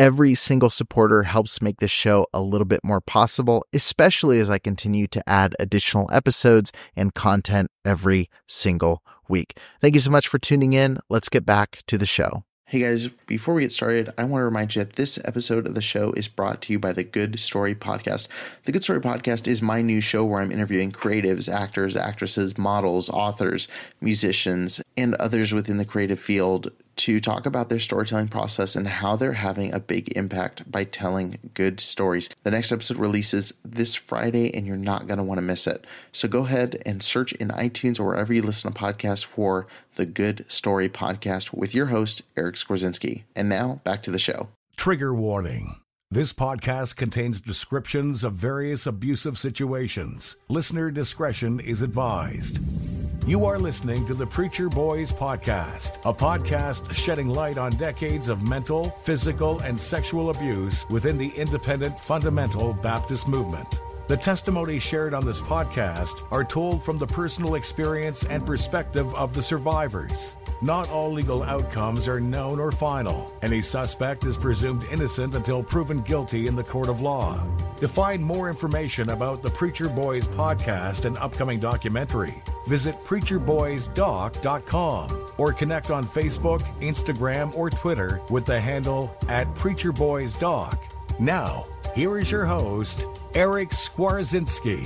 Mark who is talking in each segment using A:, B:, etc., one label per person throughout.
A: Every single supporter helps make this show a little bit more possible, especially as I continue to add additional episodes and content every single week. Thank you so much for tuning in. Let's get back to the show. Hey guys, before we get started, I want to remind you that this episode of the show is brought to you by the Good Story Podcast. The Good Story Podcast is my new show where I'm interviewing creatives, actors, actresses, models, authors, musicians, and others within the creative field to talk about their storytelling process and how they're having a big impact by telling good stories. The next episode releases this Friday, and you're not going to want to miss it. So go ahead and search in iTunes or wherever you listen to podcasts for the Good Story Podcast with your host, Eric Skwarczynski. And now back to the show.
B: Trigger warning. This podcast contains descriptions of various abusive situations. Listener discretion is advised. You are listening to the Preacher Boys Podcast, a podcast shedding light on decades of mental, physical, and sexual abuse within the independent fundamental Baptist movement. The testimonies shared on this podcast are told from the personal experience and perspective of the survivors. Not all legal outcomes are known or final. Any suspect is presumed innocent until proven guilty in the court of law. To find more information about the Preacher Boys podcast and upcoming documentary, visit preacherboysdoc.com or connect on Facebook, Instagram, or Twitter with the handle at preacherboysdoc. Now, here is your host, Eric Skwarczynski.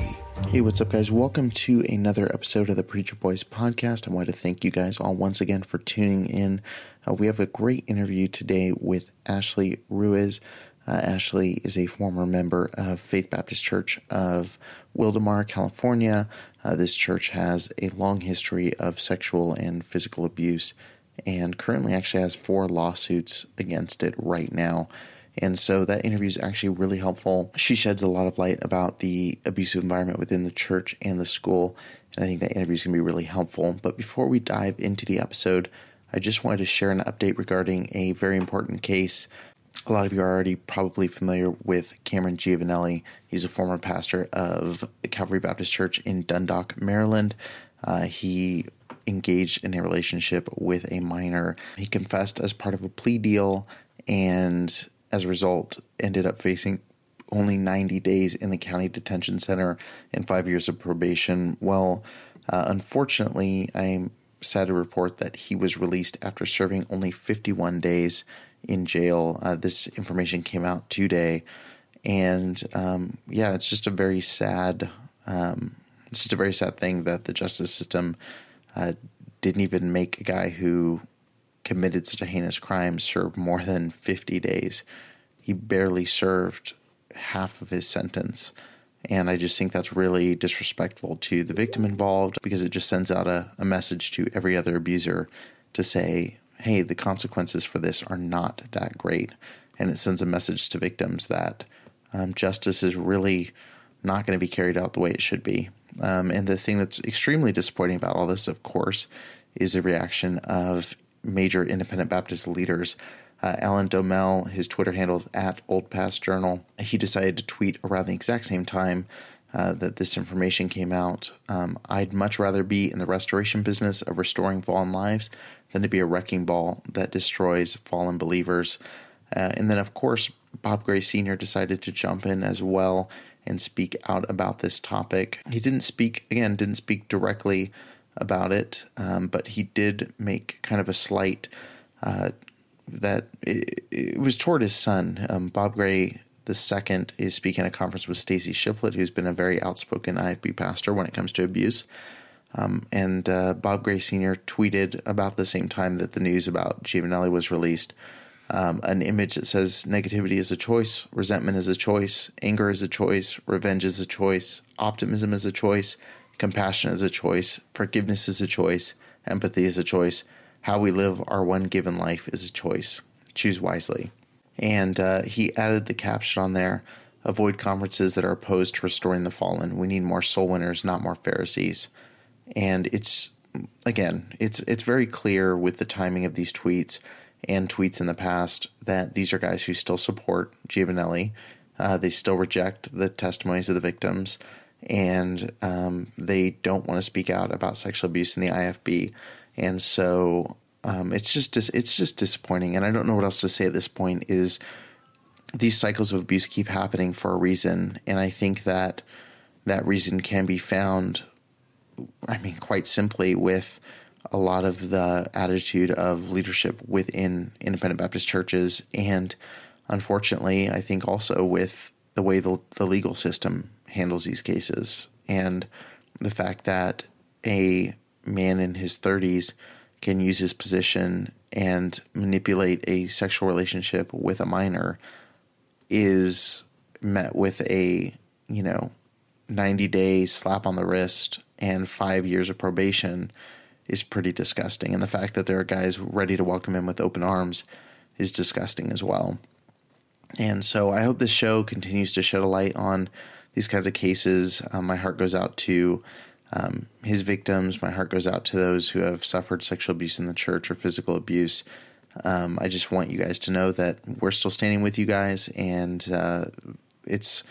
A: Hey, what's up, guys? Welcome to another episode of the Preacher Boys podcast. I want to thank you guys all once again for tuning in. Uh, we have a great interview today with Ashley Ruiz. Uh, Ashley is a former member of Faith Baptist Church of Wildomar, California. Uh, this church has a long history of sexual and physical abuse and currently actually has four lawsuits against it right now. And so that interview is actually really helpful. She sheds a lot of light about the abusive environment within the church and the school. And I think that interview is going to be really helpful. But before we dive into the episode, I just wanted to share an update regarding a very important case. A lot of you are already probably familiar with Cameron Giovanelli. He's a former pastor of Calvary Baptist Church in Dundalk, Maryland. Uh, he engaged in a relationship with a minor. He confessed as part of a plea deal and as a result, ended up facing only 90 days in the county detention center and five years of probation. Well, uh, unfortunately, I'm sad to report that he was released after serving only 51 days in jail. Uh, this information came out today, and um, yeah, it's just a very sad. Um, it's just a very sad thing that the justice system uh, didn't even make a guy who committed such a heinous crime served more than 50 days. He barely served half of his sentence. And I just think that's really disrespectful to the victim involved because it just sends out a, a message to every other abuser to say, hey, the consequences for this are not that great. And it sends a message to victims that um, justice is really not going to be carried out the way it should be. Um, and the thing that's extremely disappointing about all this, of course, is the reaction of major independent Baptist leaders. Uh, Allan Domelle, his Twitter handle is at Old Paths Journal. He decided to tweet around the exact same time uh, that this information came out. Um, I'd much rather be in the restoration business of restoring fallen lives than to be a wrecking ball that destroys fallen believers. Uh, and then, of course, Bob Gray Sr. decided to jump in as well and speak out about this topic. He didn't speak, again, didn't speak directly about it, um, but he did make kind of a slight uh, that it, it, was toward his son. Um, Bob Gray the second is speaking at a conference with Stacy Shiflett, who's been a very outspoken IFB pastor when it comes to abuse. Um, and uh, Bob Gray Sr. tweeted about the same time that the news about Giovanelli was released um, an image that says negativity is a choice, resentment is a choice, anger is a choice, revenge is a choice, optimism is a choice, compassion is a choice, forgiveness is a choice, empathy is a choice. How we live our one given life is a choice. Choose wisely. And uh, he added the caption on there avoid conferences that are opposed to restoring the fallen. We need more soul winners, not more Pharisees. And it's again, it's it's very clear with the timing of these tweets and tweets in the past that these are guys who still support Giovanelli. Uh, they still reject the testimonies of the victims, and um, they don't want to speak out about sexual abuse in the IFB. And so um, it's just it's just disappointing. And I don't know what else to say at this point. Is these cycles of abuse keep happening for a reason, and I think that that reason can be found. I mean, quite simply with a lot of the attitude of leadership within independent Baptist churches, and unfortunately, I think also with the way the, the legal system handles these cases, and the fact that a man in his 30s can use his position and manipulate a sexual relationship with a minor is met with a, you know, 90 day slap on the wrist and five years of probation is pretty disgusting. And the fact that there are guys ready to welcome him with open arms is disgusting as well. And so I hope this show continues to shed a light on these kinds of cases. Um, my heart goes out to um, his victims. My heart goes out to those who have suffered sexual abuse in the church or physical abuse. Um, I just want you guys to know that we're still standing with you guys, and uh, it's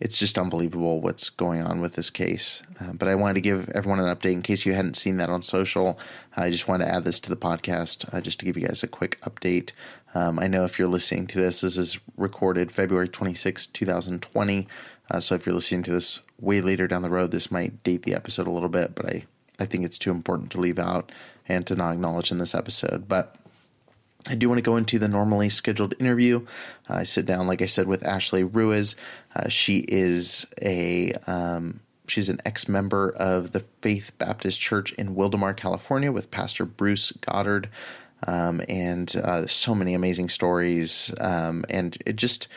A: it's just unbelievable what's going on with this case. Uh, but I wanted to give everyone an update in case you hadn't seen that on social. I just wanted to add this to the podcast uh, just to give you guys a quick update. Um, I know if you're listening to this, this is recorded February 26, 2020. Uh, so if you're listening to this way later down the road, this might date the episode a little bit, but I, I think it's too important to leave out and to not acknowledge in this episode. But I do want to go into the normally scheduled interview. Uh, I sit down, like I said, with Ashley Ruiz. Uh, she is a um, she's an ex member of the Faith Baptist Church in Wildomar, California, with Pastor Bruce Goddard, um, and uh, so many amazing stories, um, and it just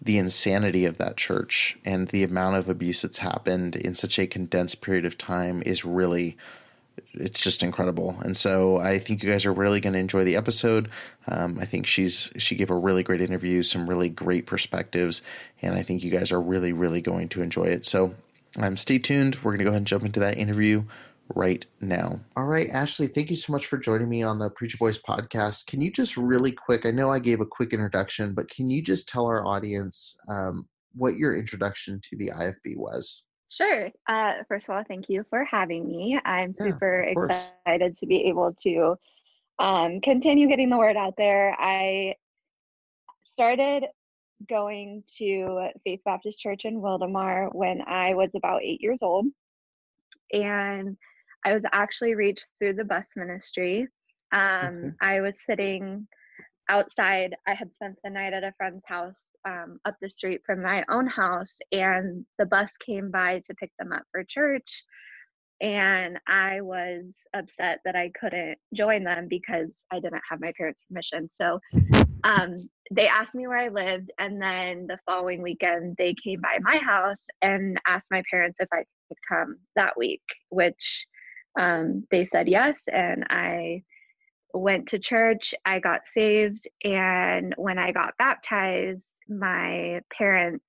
A: the insanity of that church and the amount of abuse that's happened in such a condensed period of time is really it's just incredible. And so I think you guys are really going to enjoy the episode. Um, I think she's she gave a really great interview, some really great perspectives, and I think you guys are really really going to enjoy it. So um, stay tuned. We're going to go ahead and jump into that interview right now. All right, Ashley, thank you so much for joining me on the Preacher Boys podcast. Can you just really quick? I know I gave a quick introduction, but can you just tell our audience um, what your introduction to the IFB was?
C: Sure. Uh, first of all, thank you for having me. I'm yeah, super excited to be able to um, continue getting the word out there. I started going to Faith Baptist Church in Wildomar when I was about eight years old. And I was actually reached through the bus ministry. Um, okay. I was sitting outside. I had spent the night at a friend's house um, up the street from my own house, and the bus came by to pick them up for church. And I was upset that I couldn't join them because I didn't have my parents' permission. So um, they asked me where I lived, and then the following weekend, they came by my house and asked my parents if I could come that week, which um, they said yes. And I went to church, I got saved, and when I got baptized, my parents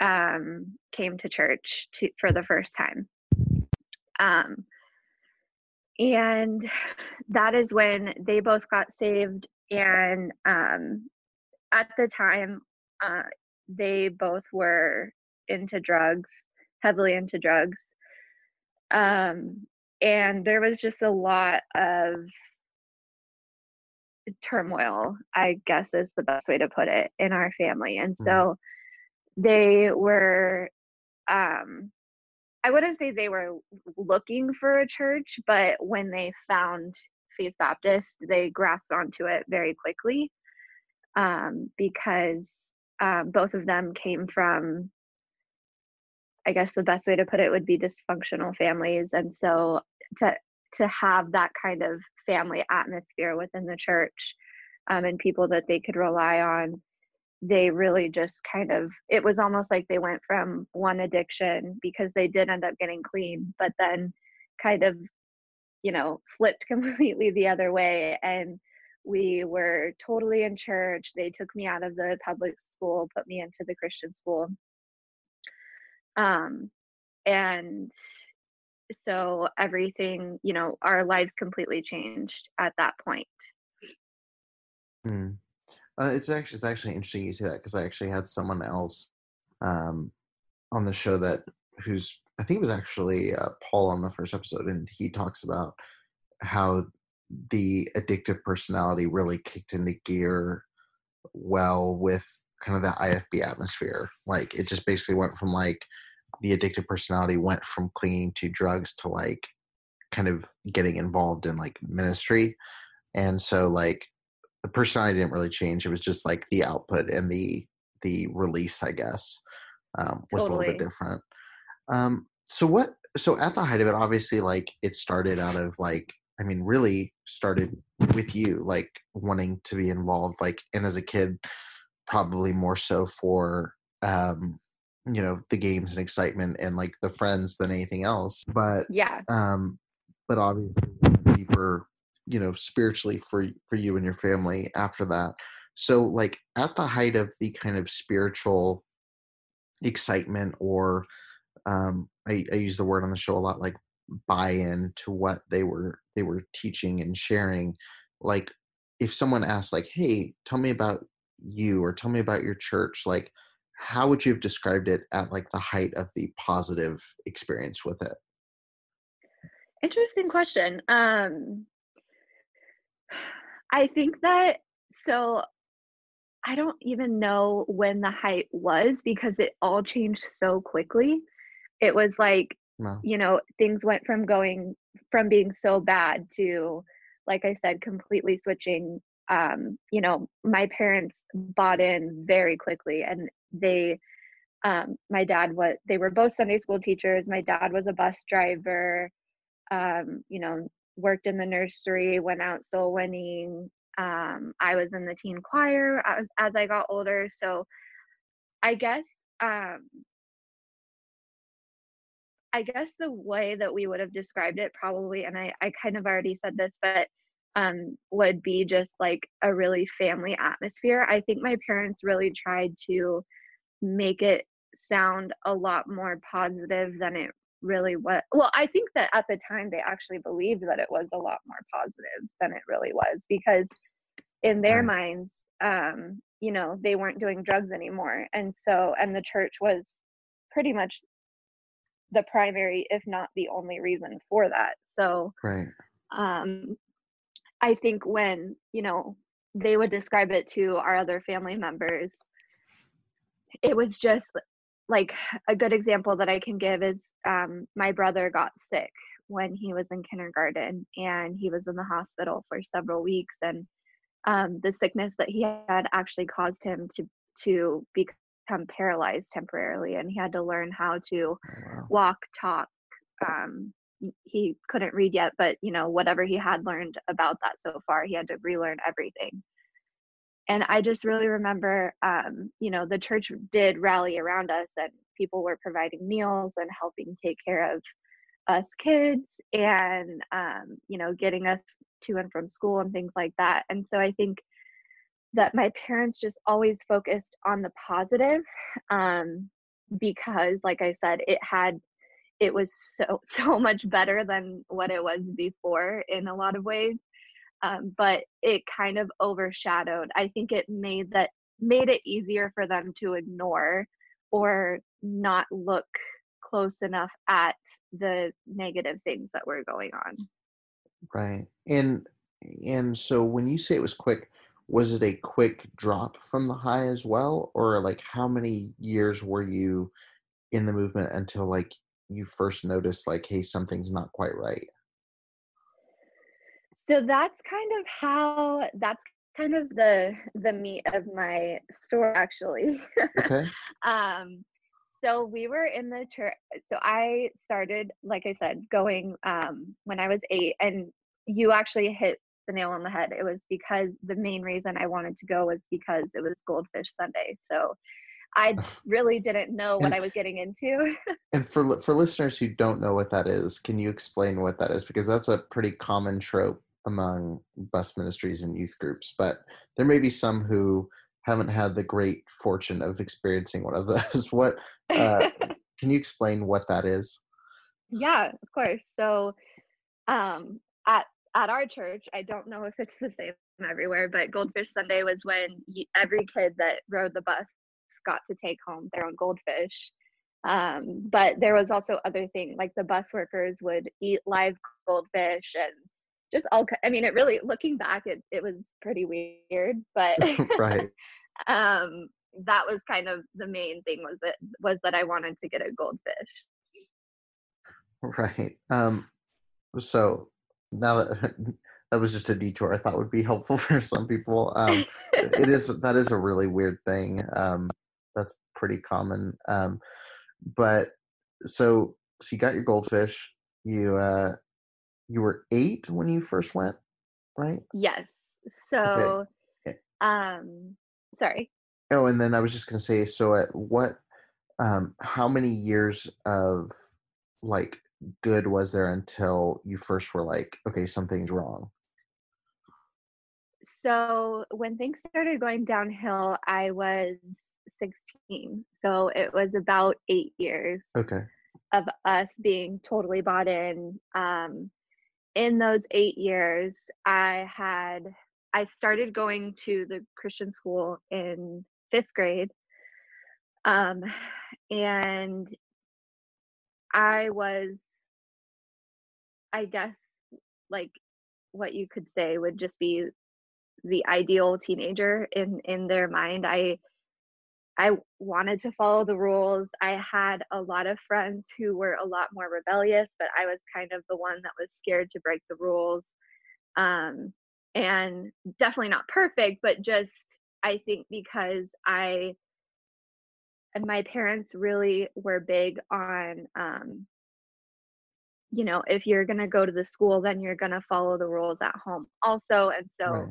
C: um, came to church to, for the first time. Um, and that is when they both got saved. And um, at the time, uh, they both were into drugs, heavily into drugs. Um, and there was just a lot of turmoil, I guess is the best way to put it, in our family. And mm-hmm. so they were, um, I wouldn't say they were looking for a church, but when they found Faith Baptist, they grasped onto it very quickly um, because um, both of them came from, I guess the best way to put it would be dysfunctional families. And so to to have that kind of family atmosphere within the church um, and people that they could rely on they really just kind of it was almost like they went from one addiction because they did end up getting clean but then kind of you know flipped completely the other way and we were totally in church. They took me out of the public school put me into the christian school. Um and so everything you know our lives completely changed at that point
A: hmm. Uh, it's actually it's actually interesting you say that because I actually had someone else um, on the show that who's I think it was actually uh, Paul on the first episode, and he talks about how the addictive personality really kicked into gear well with kind of the IFB atmosphere. Like it just basically went from like the addictive personality went from clinging to drugs to like kind of getting involved in like ministry. And so like the personality didn't really change. It was just like the output and the the release, I guess, um, was totally. a little bit different. Um, so what? So at the height of it, obviously, like it started out of like I mean, really started with you, like wanting to be involved, like, and as a kid, probably more so for um, you know the games and excitement and like the friends than anything else. But
C: yeah,
A: um, but obviously deeper you know spiritually for for you and your family after that so like at the height of the kind of spiritual excitement or um I, I use the word on the show a lot like buy-in to what they were they were teaching and sharing like if someone asked like hey tell me about you or tell me about your church like how would you have described it at like the height of the positive experience with it
C: interesting question um I think that so I don't even know when the height was because it all changed so quickly. It was like, wow. you know, things went from going from being so bad to, like I said, completely switching. Um, you know, my parents bought in very quickly and they, um, my dad was, they were both Sunday school teachers. My dad was a bus driver. Um, you know, worked in the nursery, went out soul winning. Um, I was in the teen choir as, as I got older. So I guess um, I guess the way that we would have described it probably, and I, I kind of already said this, but um, would be just like a really family atmosphere. I think my parents really tried to make it sound a lot more positive than it really was well i think that at the time they actually believed that it was a lot more positive than it really was because in their right. minds um you know they weren't doing drugs anymore. And so and the church was pretty much the primary if not the only reason for that. So
A: right.
C: um i think when you know they would describe it to our other family members it was just like a good example that i can give is um, my brother got sick when he was in kindergarten and he was in the hospital for several weeks and um, the sickness that he had actually caused him to to become paralyzed temporarily and he had to learn how to oh, wow. walk talk um, he couldn't read yet but you know whatever he had learned about that so far he had to relearn everything and i just really remember um, you know the church did rally around us and people were providing meals and helping take care of us kids and um, you know getting us to and from school and things like that. And so i think that my parents just always focused on the positive um, because like i said it had it was so so much better than what it was before in a lot of ways um, but it kind of overshadowed i think it made that made it easier for them to ignore or not look close enough at the negative things that were going on.
A: Right and and so when you say it was quick was it a quick drop from the high as well? Or like how many years were you in the movement until like you first noticed like hey something's not quite right
C: so that's kind of how that's kind of the the meat of my story actually okay um so we were in the church so i started like i said going um when i was eight and you actually hit the nail on the head. It was because the main reason I wanted to go was because it was Goldfish Sunday. So I really didn't know what and, I was getting into.
A: and for for listeners who don't know what that is, can you explain what that is? Because that's a pretty common trope among bus ministries and youth groups, but there may be some who haven't had the great fortune of experiencing one of those. What uh, can you explain what that is?
C: Yeah, of course. So, um, at at our church, I don't know if it's the same everywhere, but Goldfish Sunday was when every kid that rode the bus got to take home their own goldfish. Um, but there was also other things like the bus workers would eat live goldfish and just all i mean it really looking back it, it was pretty weird but
A: right.
C: um that was kind of the main thing was that was that i wanted to get a goldfish.
A: Right um so now that that was just a detour i thought would be helpful for some people um it is that is a really weird thing um that's pretty common um but so so you got your goldfish you uh you were eight when you first went, right?
C: Yes. So, okay. um, sorry.
A: Oh, and then I was just gonna say, so at what, um, how many years of like good was there until you first were like, okay, something's wrong?
C: So when things started going downhill, I was 16. So it was about eight years.
A: Okay.
C: Of us being totally bought in. Um, in those eight years, I had I started going to the Christian school in fifth grade, um, and I was, I guess, like what you could say would just be the ideal teenager in in their mind. I I wanted to follow the rules. I had a lot of friends who were a lot more rebellious, but I was kind of the one that was scared to break the rules. Um, and definitely not perfect, but just I think because I and my parents really were big on um, you know, if you're going to go to the school, then you're going to follow the rules at home also. And so right.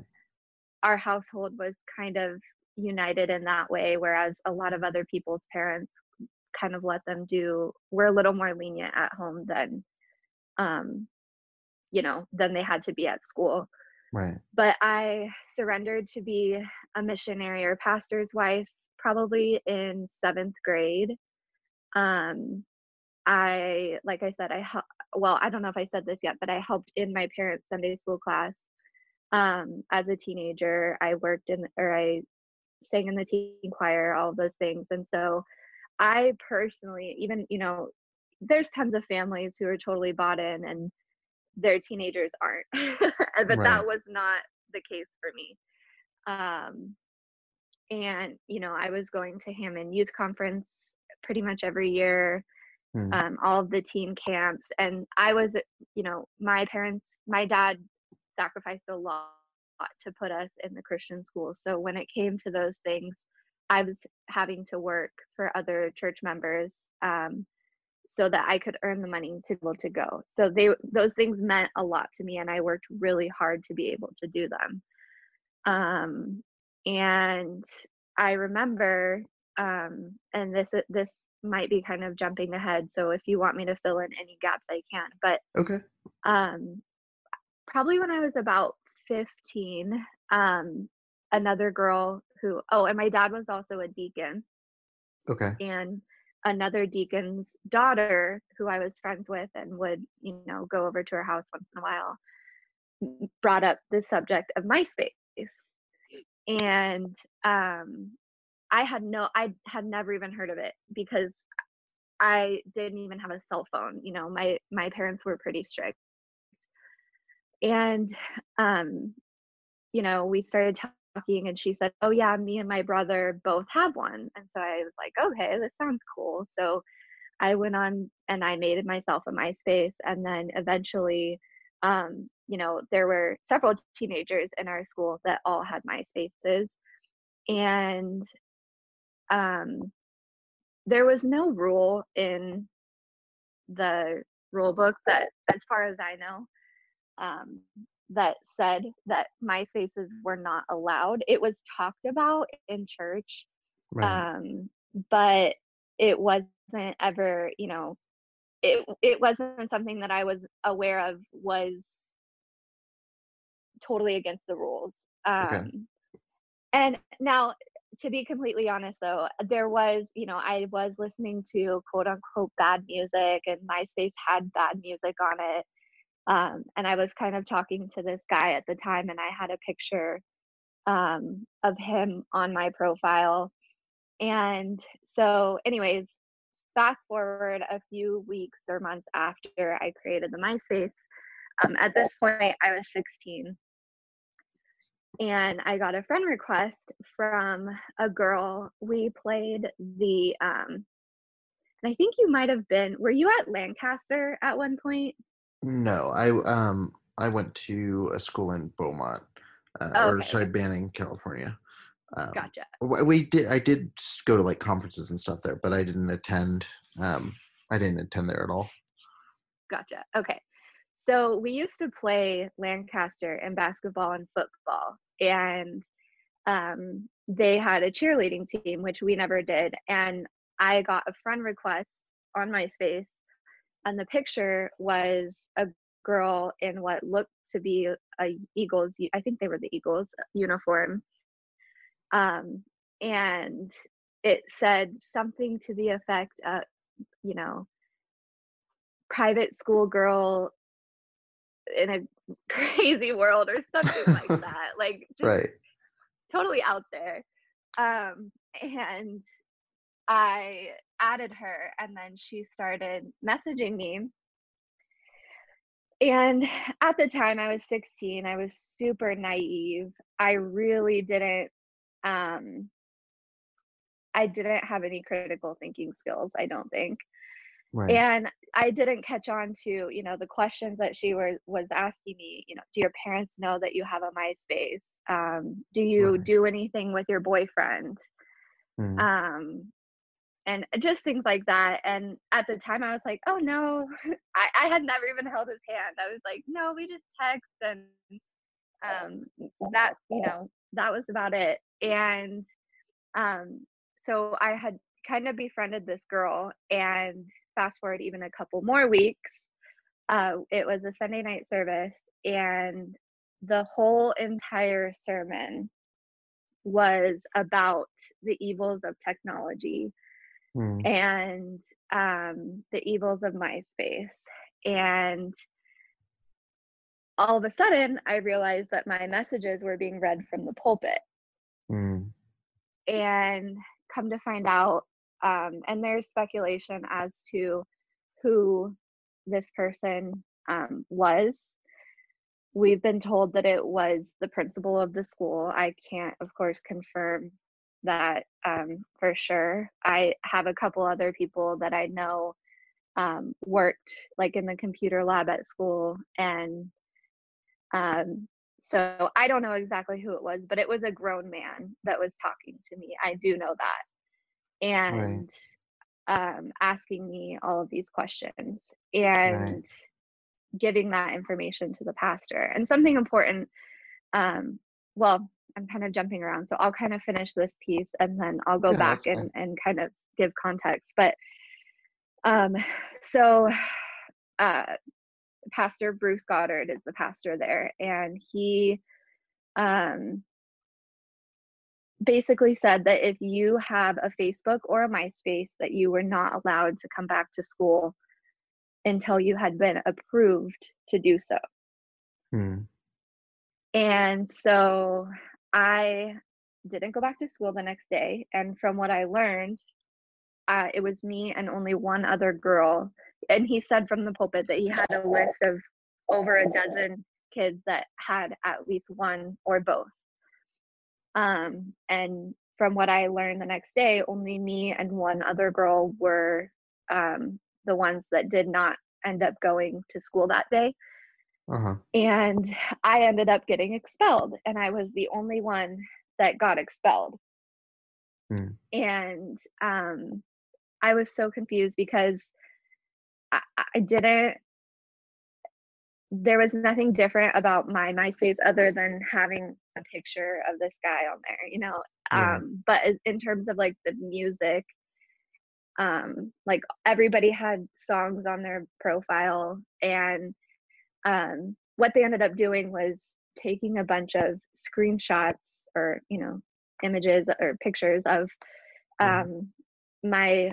C: our household was kind of united in that way whereas a lot of other people's parents kind of let them do we're a little more lenient at home than um you know than they had to be at school.
A: Right.
C: But i surrendered to be a missionary or pastor's wife probably in seventh grade. Um i like i said i well i don't know if i said this yet but i helped in my parents sunday school class. Um as a teenager i worked in or i sang in the teen choir, all of those things. And so I personally, even, you know, there's tons of families who are totally bought in and their teenagers aren't. but right. that was not the case for me. Um, and, you know, I was going to Hammond Youth Conference pretty much every year, mm. um, all of the teen camps. And I was, you know, my parents, my dad sacrificed a lot to put us in the Christian school. So when it came to those things, I was having to work for other church members um, so that I could earn the money to be able to go. So they those things meant a lot to me, and I worked really hard to be able to do them. Um, and I remember, um, and this this might be kind of jumping ahead. So if you want me to fill in any gaps, I can. But
A: okay.
C: Um, probably when I was about 15, um, another girl who, oh, and my dad was also a deacon.
A: Okay.
C: And another deacon's daughter who I was friends with and would, you know, go over to her house once in a while, brought up the subject of MySpace. And um, I had no, I had never even heard of it because I didn't even have a cell phone. You know, my my parents were pretty strict and um you know we started talking and she said oh yeah me and my brother both have one. And so i was like okay this sounds cool. So i went on and i made myself a myspace and then eventually um you know there were several teenagers in our school that all had myspaces and um there was no rule in the rule book that as far as i know um, that said that my MySpaces were not allowed. It was talked about in church, right. um, but it wasn't ever, you know, it it wasn't something that I was aware of was totally against the rules. Um, okay. And now, to be completely honest, though, there was, you know, I was listening to quote unquote bad music, and MySpace had bad music on it. Um, and I was kind of talking to this guy at the time, and I had a picture um, of him on my profile. And so, anyways, fast forward a few weeks or months after I created the MySpace, um, at this point I was 16. And I got a friend request from a girl. We played the, um, and I think you might have been, were you at Lancaster at one point?
A: No, I, um, I went to a school in Beaumont, uh, oh, okay. or sorry, Banning, California.
C: Um, gotcha.
A: We did. I did go to like conferences and stuff there, but I didn't attend. Um, I didn't attend there at all.
C: Gotcha. Okay. So we used to play Lancaster in basketball and football, and um, they had a cheerleading team, which we never did. And I got a friend request on MySpace, and the picture was a girl in what looked to be a Eagles. I think they were the Eagles uniform um, and it said something to the effect of, you know, private school girl in a crazy world or something like that. Like,
A: right.
C: totally out there. Um, and I added her, and then she started messaging me. And at the time, I was 16. I was super naive. I really didn't um, I didn't have any critical thinking skills, I don't think. Right. And I didn't catch on to, you know, the questions that she was was asking me, you know, do your parents know that you have a MySpace? Um, do you right. do anything with your boyfriend? Mm. Um, and just things like that. And at the time I was like, oh no, I, I had never even held his hand. I was like, no, we just text and um that, you know, that was about it and um, so I had kind of befriended this girl, and fast forward even a couple more weeks, uh, it was a Sunday night service, and the whole entire sermon was about the evils of technology mm. and um, the evils of MySpace. And all of a sudden, I realized that my messages were being read from the pulpit. Mm. And come to find out, um, and there's speculation as to who this person um, was. We've been told that it was the principal of the school. I can't, of course, confirm that um, for sure. I have a couple other people that I know um, worked like in the computer lab at school and um, so I don't know exactly who it was, but it was a grown man that was talking to me. I do know that. And right. um, asking me all of these questions and right. giving that information to the pastor. And something important, um, well, I'm kind of jumping around, so I'll kind of finish this piece and then I'll go yeah, back and, and kind of give context. But um, so uh, Pastor Bruce Goddard is the pastor there, and he um, basically said that if you have a Facebook or a MySpace, that you were not allowed to come back to school until you had been approved to do so. Hmm. And so I didn't go back to school the next day. And from what I learned, uh, it was me and only one other girl and he said from the pulpit that he had a list of over a dozen kids that had at least one or both. Um, and from what I learned the next day, only me and one other girl were um, the ones that did not end up going to school that day. Uh-huh. And I ended up getting expelled, and I was the only one that got expelled. Mm. And um, I was so confused because I, I didn't there was nothing different about my MySpace other than having a picture of this guy on there, you know. Yeah. Um, but in terms of like the music, um, like everybody had songs on their profile, and um, what they ended up doing was taking a bunch of screenshots or you know images or pictures of um, my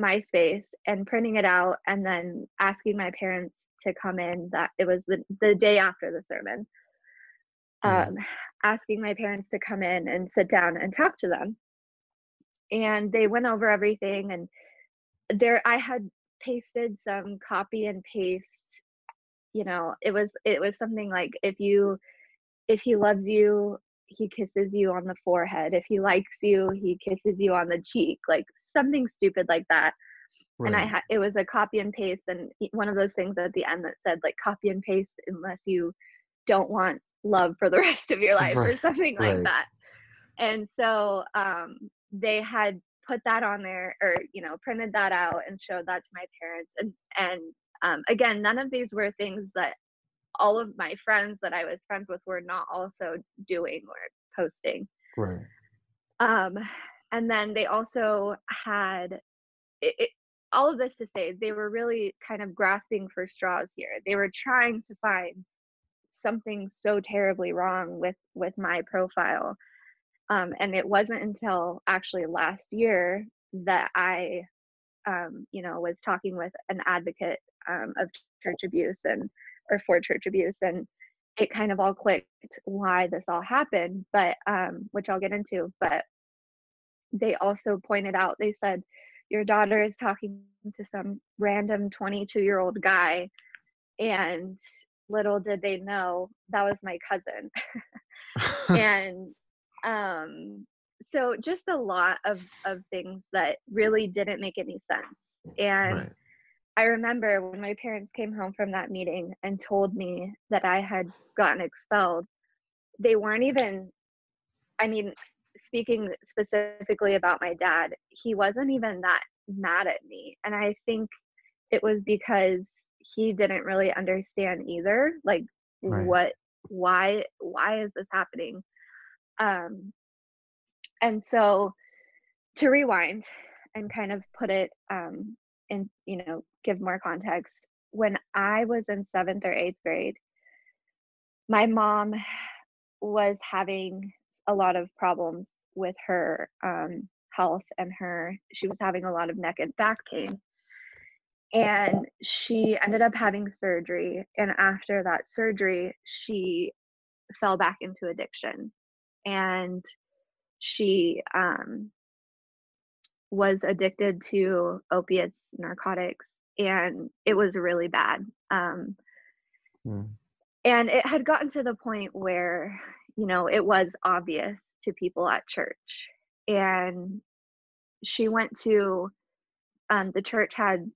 C: MySpace and printing it out and then asking my parents to come in that it was the, the day after the sermon um, asking my parents to come in and sit down and talk to them. And they went over everything and there i had pasted some copy and paste you know it was it was something like if you if he loves you he kisses you on the forehead if he likes you he kisses you on the cheek like something stupid like that Right. And I had it was a copy and paste, and one of those things at the end that said like copy and paste unless you don't want love for the rest of your life right. or something like right. that. And so um, they had put that on there, or you know, printed that out and showed that to my parents. And and um, again, none of these were things that all of my friends that I was friends with were not also doing or posting.
A: Right.
C: Um, and then they also had it, it, all of this to say they were really kind of grasping for straws here they were trying to find something so terribly wrong with with my profile um, and it wasn't until actually last year that i um, you know was talking with an advocate um, of church abuse and or for church abuse and it kind of all clicked why this all happened but um, which i'll get into but they also pointed out they said your daughter is talking to some random 22 year old guy and little did they know that was my cousin and um so just a lot of of things that really didn't make any sense and right. I remember when my parents came home from that meeting and told me that i had gotten expelled they weren't even i mean speaking specifically about my dad, he wasn't even that mad at me. And I think it was because he didn't really understand either like right. what why why is this happening um and so to rewind and kind of put it um and you know give more context when i was in seventh or eighth grade my mom was having a lot of problems with her um, health and her she was having a lot of neck and back pain. And she ended up having surgery and after that surgery she fell back into addiction. And she um, was addicted to opiates narcotics and it was really bad um, mm. and it had gotten to the point where you know it was obvious to people at church and she went to um, the church had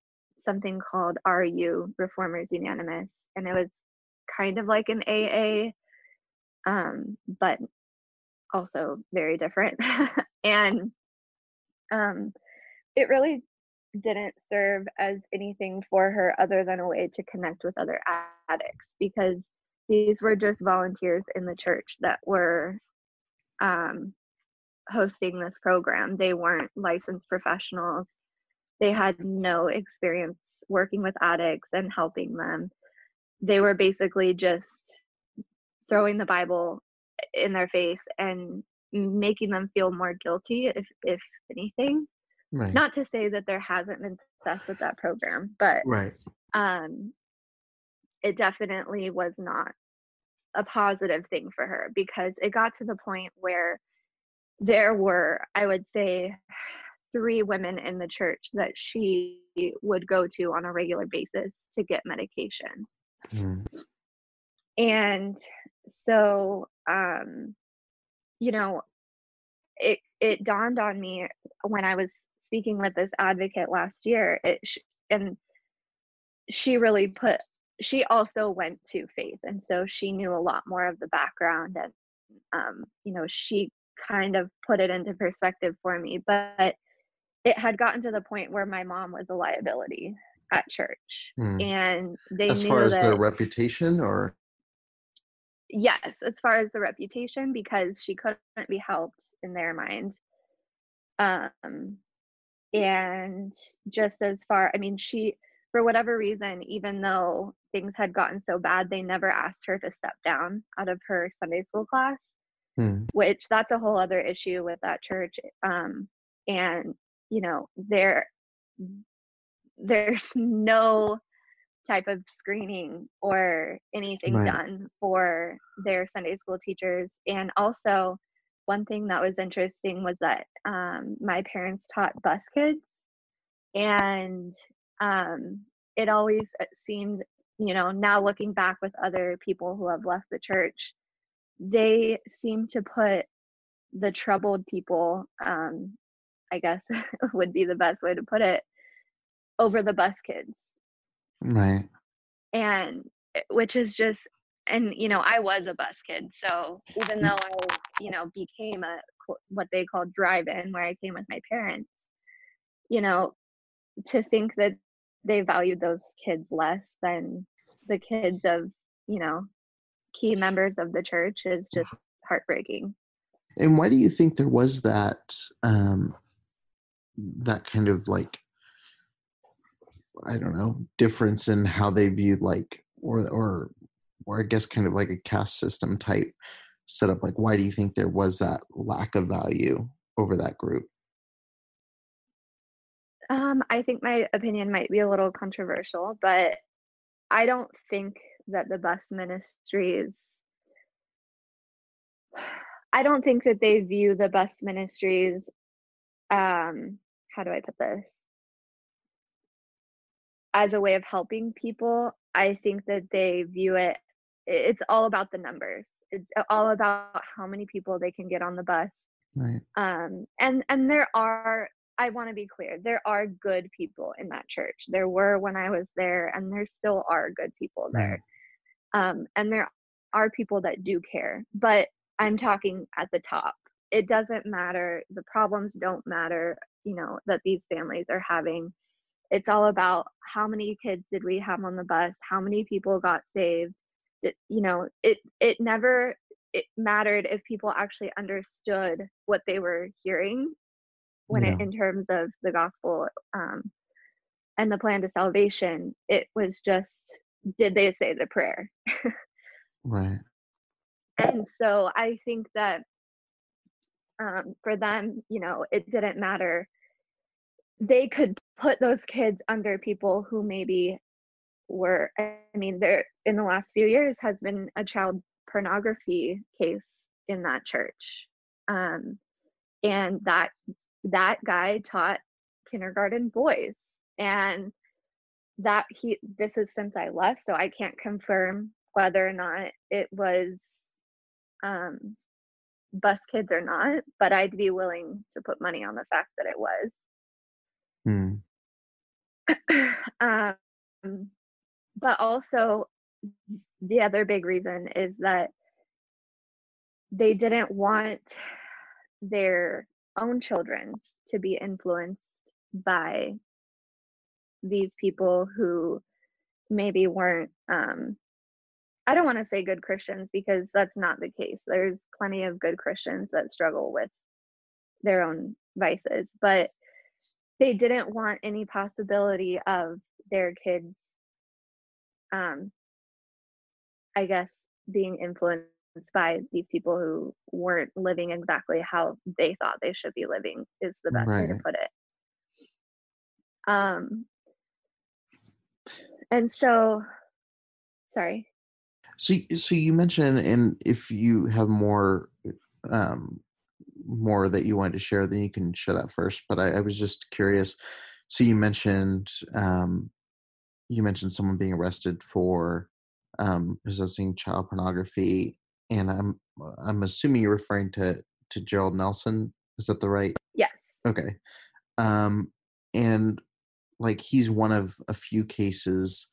C: something called RU Reformers Unanimous, and it was kind of like an AA, um, but also very different. and um, it really didn't serve as anything for her other than a way to connect with other addicts because these were just volunteers in the church that were um, hosting this program. They weren't licensed professionals. They had no experience working with addicts and helping them. They were basically just throwing the Bible in their face and making them feel more guilty, if if anything. Right. Not to say that there hasn't been success with that program, but
A: right.
C: um, it definitely was not a positive thing for her because it got to the point where there were, I would say, three women in the church that she would go to on a regular basis to get medication. Mm. And so, um, you know, it it dawned on me when I was speaking with this advocate last year. It and she really put she also went to faith and so she knew a lot more of the background and um, you know she kind of put it into perspective for me but it had gotten to the point where my mom was a liability at church, mm. and they
A: as far as their reputation, or
C: yes, as far as the reputation, because she couldn't be helped in their mind. Um, and just as far, I mean, she for whatever reason, even though things had gotten so bad, they never asked her to step down out of her Sunday school class, hmm. which that's a whole other issue with that church. Um, and you know, there there's no type of screening or anything right. done for their Sunday school teachers. And also, one thing that was interesting was that um, my parents taught bus kids, and um, it always uh, seemed, you know, now looking back with other people who have left the church, they seem to put the troubled people, um, I guess would be the best way to put it, over the bus kids.
A: Right.
C: And eh, which is just, and you know, I was a bus kid, so even though I, you know, became a what they call drive-in, where I came with my parents, you know, to think that they valued those kids less than the kids of you know key members of the church is just heartbreaking.
A: And why do you think there was that um that kind of like i don't know difference in how they viewed like or or or i guess kind of like a caste system type setup like why do you think there was that lack of value over that group
C: um, I think my opinion might be a little controversial, but I don't think that the bus ministries I don't think that they view the bus ministries um how do I put this? As a way of helping people. I think that they view it it's all about the numbers. It's all about how many people they can get on the bus.
A: Right.
C: Um and and there are I want to be clear. There are good people in that church. There were when I was there, and there still are good people there. Um, and there are people that do care. But I'm talking at the top. It doesn't matter. The problems don't matter, you know, that these families are having. It's all about how many kids did we have on the bus? How many people got saved? Did, you know, it it never it mattered if people actually understood what they were hearing when yeah. it in terms of the gospel um, and the plan to salvation it was just did they say the prayer
A: right
C: and so i think that um, for them you know it didn't matter they could put those kids under people who maybe were i mean there in the last few years has been a child pornography case in that church. Um, and that that guy taught kindergarten boys. And that he this is since I left so I can't confirm whether or not it was um bus kids or not but I'd be willing to put money on the fact that it was
A: hmm.
C: um but also the other big reason is that they didn't want their own children to be influenced by these people who maybe weren't um I don't want to say good Christians because that's not the case. There's plenty of good Christians that struggle with their own vices, but they didn't want any possibility of their kids um I guess being influenced by these people who weren't living exactly how they thought they should be living is the best right. way to put it um and so sorry
A: so so you mentioned and if you have more um more that you wanted to share then you can share that first but i, I was just curious so you mentioned um you mentioned someone being arrested for um, possessing child pornography and I'm I'm assuming you're referring to to Gerald Nelson. Is that the right?
C: Yes.
A: Okay. Um, and like he's one of a few cases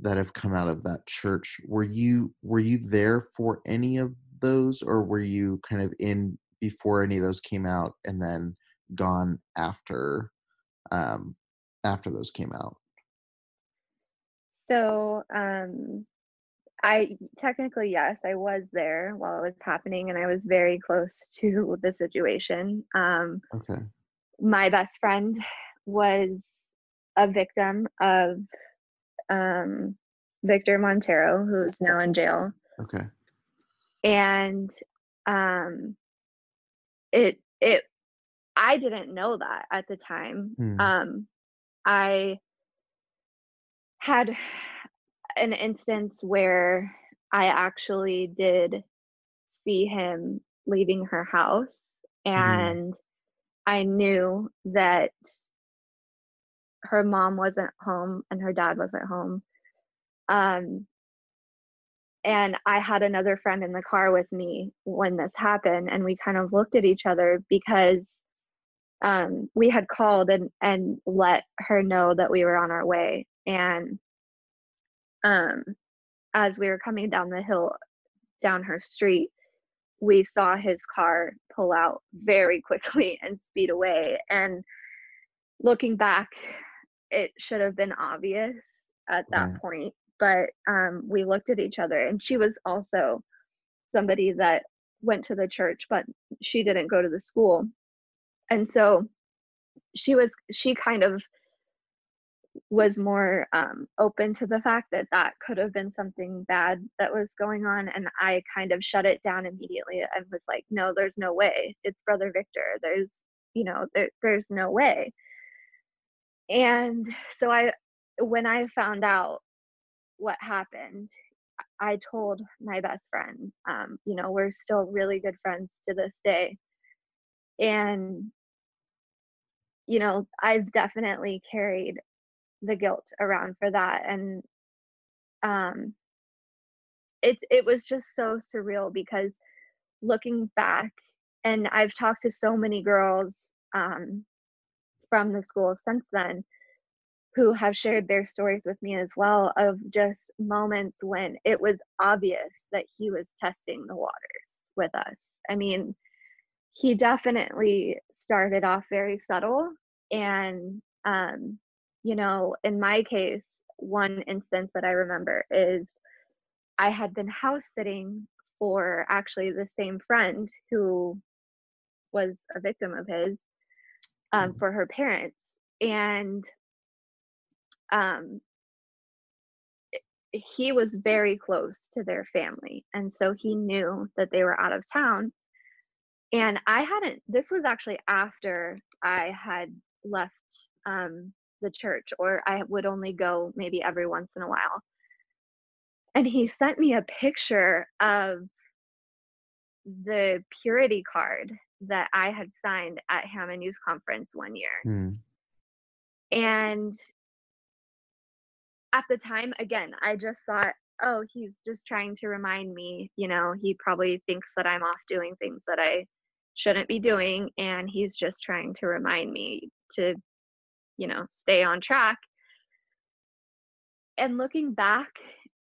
A: that have come out of that church. Were you were you there for any of those, or were you kind of in before any of those came out, and then gone after um, after those came out?
C: So, um, I technically, yes, I was there while it was happening and I was very close to the situation. Um,
A: Okay.
C: my best friend was a victim of um, Victor Montero, who's now in jail.
A: Okay.
C: And um, it, it, I didn't know that at the time.
A: Hmm.
C: Um, I had an instance where I actually did see him leaving her house, and I knew that her mom wasn't home and her dad wasn't home. Um, and I had another friend in the car with me when this happened, and we kind of looked at each other because um, we had called and and let her know that we were on our way. And um, as we were coming down the hill down her street, we saw his car pull out very quickly and speed away. And looking back, it should have been obvious at that
A: Right.
C: point. But um, we looked at each other, and she was also somebody that went to the church, but she didn't go to the school. And so she was, she kind of was more um, open to the fact that that could have been something bad that was going on and i kind of shut it down immediately and was like no there's no way. It's brother victor. There's you know there, there's no way. And so i when i found out what happened i told my best friend um, you know we're still really good friends to this day. And you know i've definitely carried the guilt around for that and um it it was just so surreal because looking back and I've talked to so many girls um from the school since then who have shared their stories with me as well of just moments when it was obvious that he was testing the waters with us. I mean, he definitely started off very subtle and um you know, in my case, one instance that I remember is I had been house sitting for actually the same friend who was a victim of his um, for her parents. And um, he was very close to their family. And so he knew that they were out of town. And I hadn't, this was actually after I had left um, the church, or I would only go maybe every once in a while. And he sent me a picture of the purity card that I had signed at Hammond Youth Conference one year.
A: Hmm.
C: And at the time, again, I just thought, oh, he's just trying to remind me, you know, he probably thinks that I'm off doing things that I shouldn't be doing. And he's just trying to remind me to, you know, stay on track. And looking back,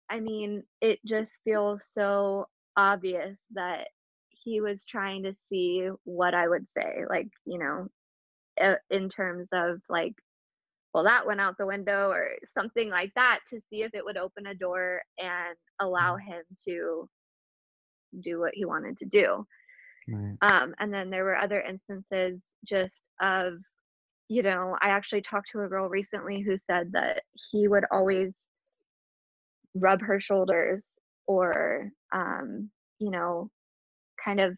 C: I mean, it just feels so obvious that he was trying to see what I would say, like, you know, uh, in terms of like, well, that went out the window or something like that to see if it would open a door and allow him to do what he wanted to do.
A: Right.
C: Um, and then there were other instances just of, you know, I actually talked to a girl recently who said that he would always rub her shoulders or, um, you know, kind of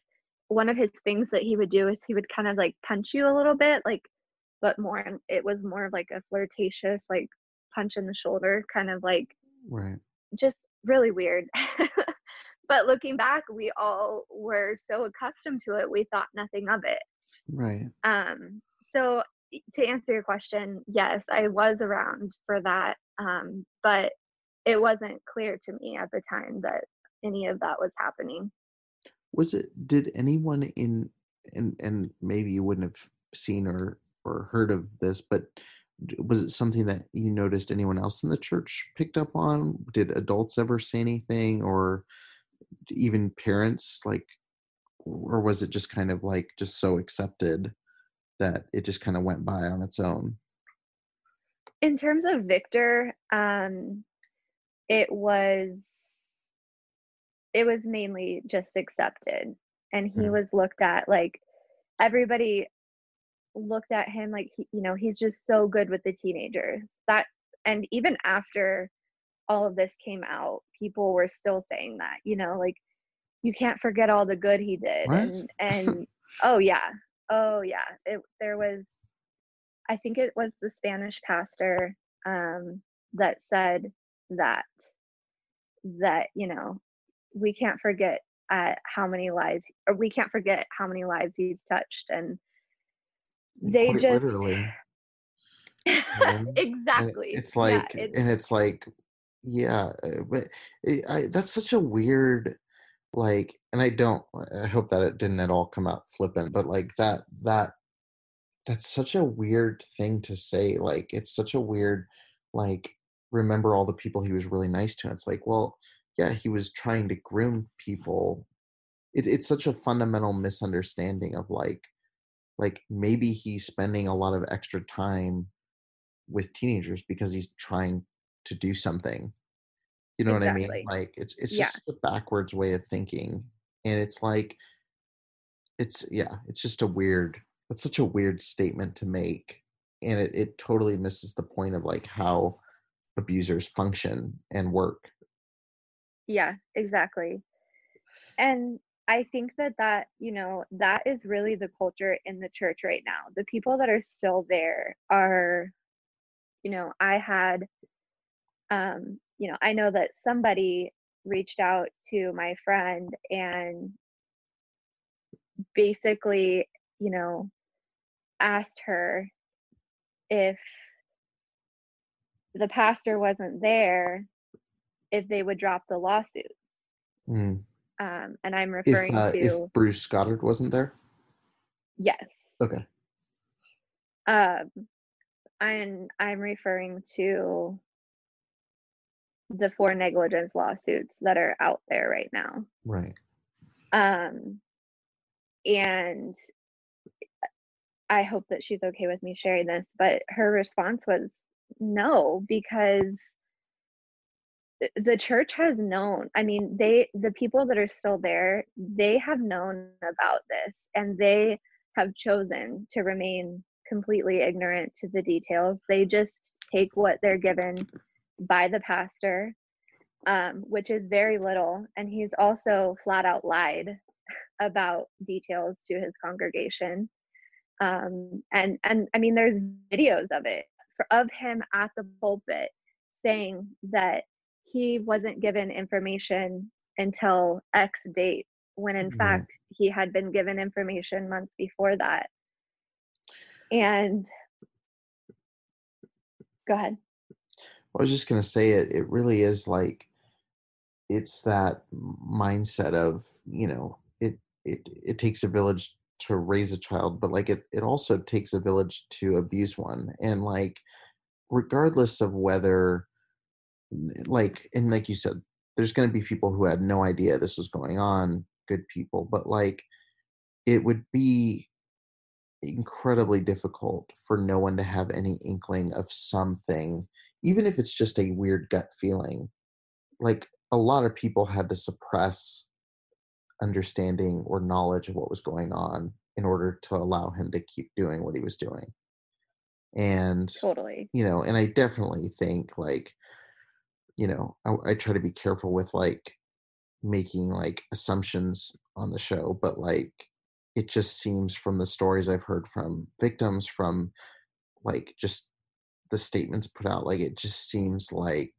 C: one of his things that he would do is he would kind of like punch you a little bit, like, but more, it was more of like a flirtatious, like punch in the shoulder, kind of like
A: Right.
C: just really weird. but looking back, we all were so accustomed to it, we thought nothing of it.
A: Right.
C: Um, so to answer your question, yes, I was around for that, um, but it wasn't clear to me at the time that any of that was happening.
A: Was it? Did anyone in and and maybe you wouldn't have seen or or heard of this, but was it something that you noticed anyone else in the church picked up on? Did adults ever say anything, or even parents like, or was it just kind of like just so accepted that it just kind of went by on its own?
C: In terms of Victor, um, it was it was mainly just accepted and he mm. was looked at like everybody looked at him like he, you know he's just so good with the teenagers. That and even after all of this came out people were still saying that you know like you can't forget all the good he did. What? and and oh yeah. Oh yeah. It, there was i think it was the spanish pastor um that said that that you know we can't forget at how many lives or we can't forget how many lives he's touched. And they Quite just literally. Exactly
A: and it's like yeah, it's, and it's like yeah but it, I, that's such a weird like and i don't i hope that it didn't at all come out flippant but like that that that's such a weird thing to say like it's such a weird like remember all the people he was really nice to it's like well yeah he was trying to groom people. It, it's such a fundamental misunderstanding of like like maybe he's spending a lot of extra time with teenagers because he's trying to do something you know exactly. what i mean like it's it's just yeah. a backwards way of thinking and it's like it's yeah it's just a weird that's such a weird statement to make and it, it totally misses the point of like how abusers function and work
C: yeah exactly and i think that that you know that is really the culture in the church right now the people that are still there are you know i had um you know i know that somebody reached out to my friend and basically you know asked her if the pastor wasn't there if they would drop the lawsuit. Mm. Um, and I'm referring
A: if, uh,
C: to
A: if Bruce Goddard wasn't there.
C: Yes.
A: Okay.
C: Um, and I'm referring to the four negligence lawsuits that are out there right now.
A: Right.
C: Um, and I hope that she's okay with me sharing this, but her response was no, because the church has known i mean they the people that are still there they have known about this and they have chosen to remain completely ignorant to the details. They just take what they're given by the pastor um, which is very little and he's also flat out lied about details to his congregation. Um, and and i mean there's videos of it for, of him at the pulpit saying that he wasn't given information until X date, when in mm-hmm. fact he had been given information months before that. And go ahead.
A: I was just going to say it, it really is like, it's that mindset of, you know, it, it, it takes a village to raise a child, but like it, it also takes a village to abuse one. And like, regardless of whether, like and like you said there's going to be people who had no idea this was going on good people but like it would be incredibly difficult for no one to have any inkling of something even if it's just a weird gut feeling. Like a lot of people had to suppress understanding or knowledge of what was going on in order to allow him to keep doing what he was doing. And
C: totally.
A: you know and i definitely think like you know I, I try to be careful with like making like assumptions on the show but like it just seems from the stories i've heard from victims from like just the statements put out like it just seems like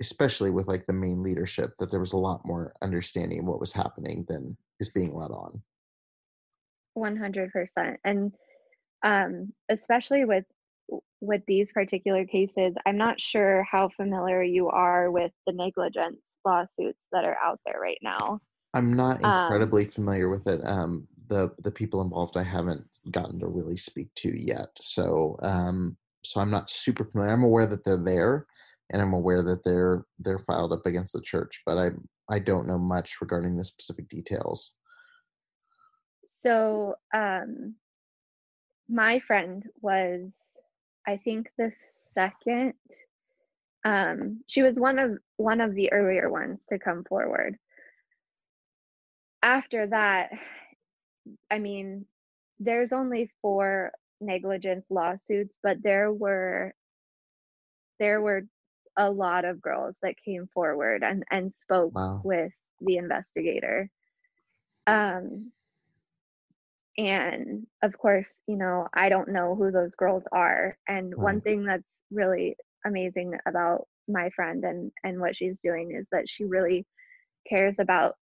A: especially with like the main leadership that there was a lot more understanding of what was happening than is being let on.
C: 100% and um especially with with these particular cases, I'm not sure how familiar you are with the negligence lawsuits that are out there right now.
A: I'm not um incredibly um, familiar with it. Um, the the people involved I haven't gotten to really speak to yet, so um, so I'm not super familiar. I'm aware that they're there, and I'm aware that they're they're filed up against the church, but I I don't know much regarding the specific details.
C: So, um, my friend was I think the second Um, she was one of one of the earlier ones to come forward. After that, I mean, there's only four negligence lawsuits, but there were there were a lot of girls that came forward and and spoke wow. with the investigator. Um, and of course, you know, I don't know who those girls are. And right. one thing that's really amazing about my friend and and what she's doing is that she really cares about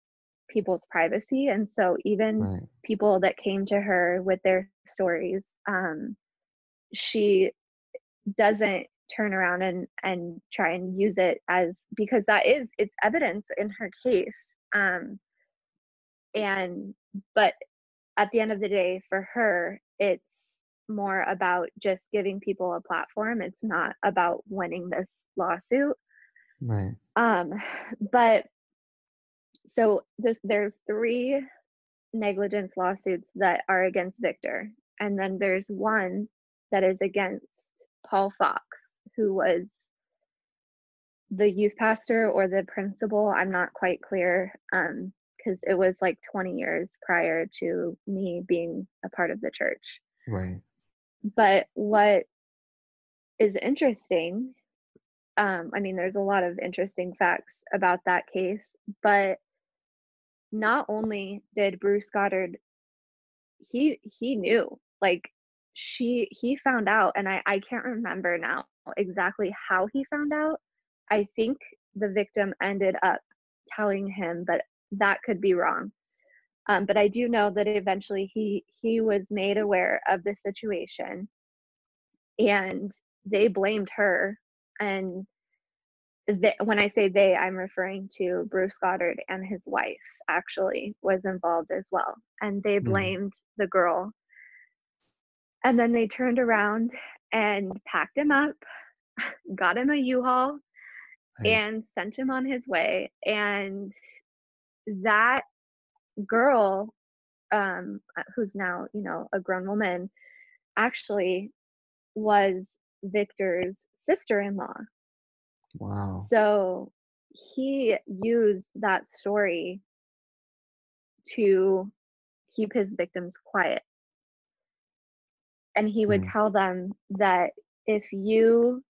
C: people's privacy and so even right. people that came to her with their stories um she doesn't turn around and and try and use it as because that is it's evidence in her case um and but at the end of the day for her it's more about just giving people a platform. It's not about winning this lawsuit.
A: Right.
C: Um but so this there's three negligence lawsuits that are against victor. And then there's one that is against paul fox who was the youth pastor or the principal. I'm not quite clear um because it was like 20 years prior to me being a part of the church.
A: Right.
C: But what is interesting um i mean there's a lot of interesting facts about that case but not only did bruce goddard he he knew like she he found out and i i can't remember now exactly how he found out. I think the victim ended up telling him but that could be wrong um, but i do know that eventually he he was made aware of the situation and they blamed her and they, when i say they i'm referring to bruce goddard and his wife actually was involved as well and they hmm. blamed mm. the girl and then they turned around and packed him up got him a u-haul and sent him on his way and that girl um uh, who's now you know a grown woman actually was victor's sister-in-law.
A: Wow.
C: So he used that story to keep his victims quiet. And he would mm. tell them that if you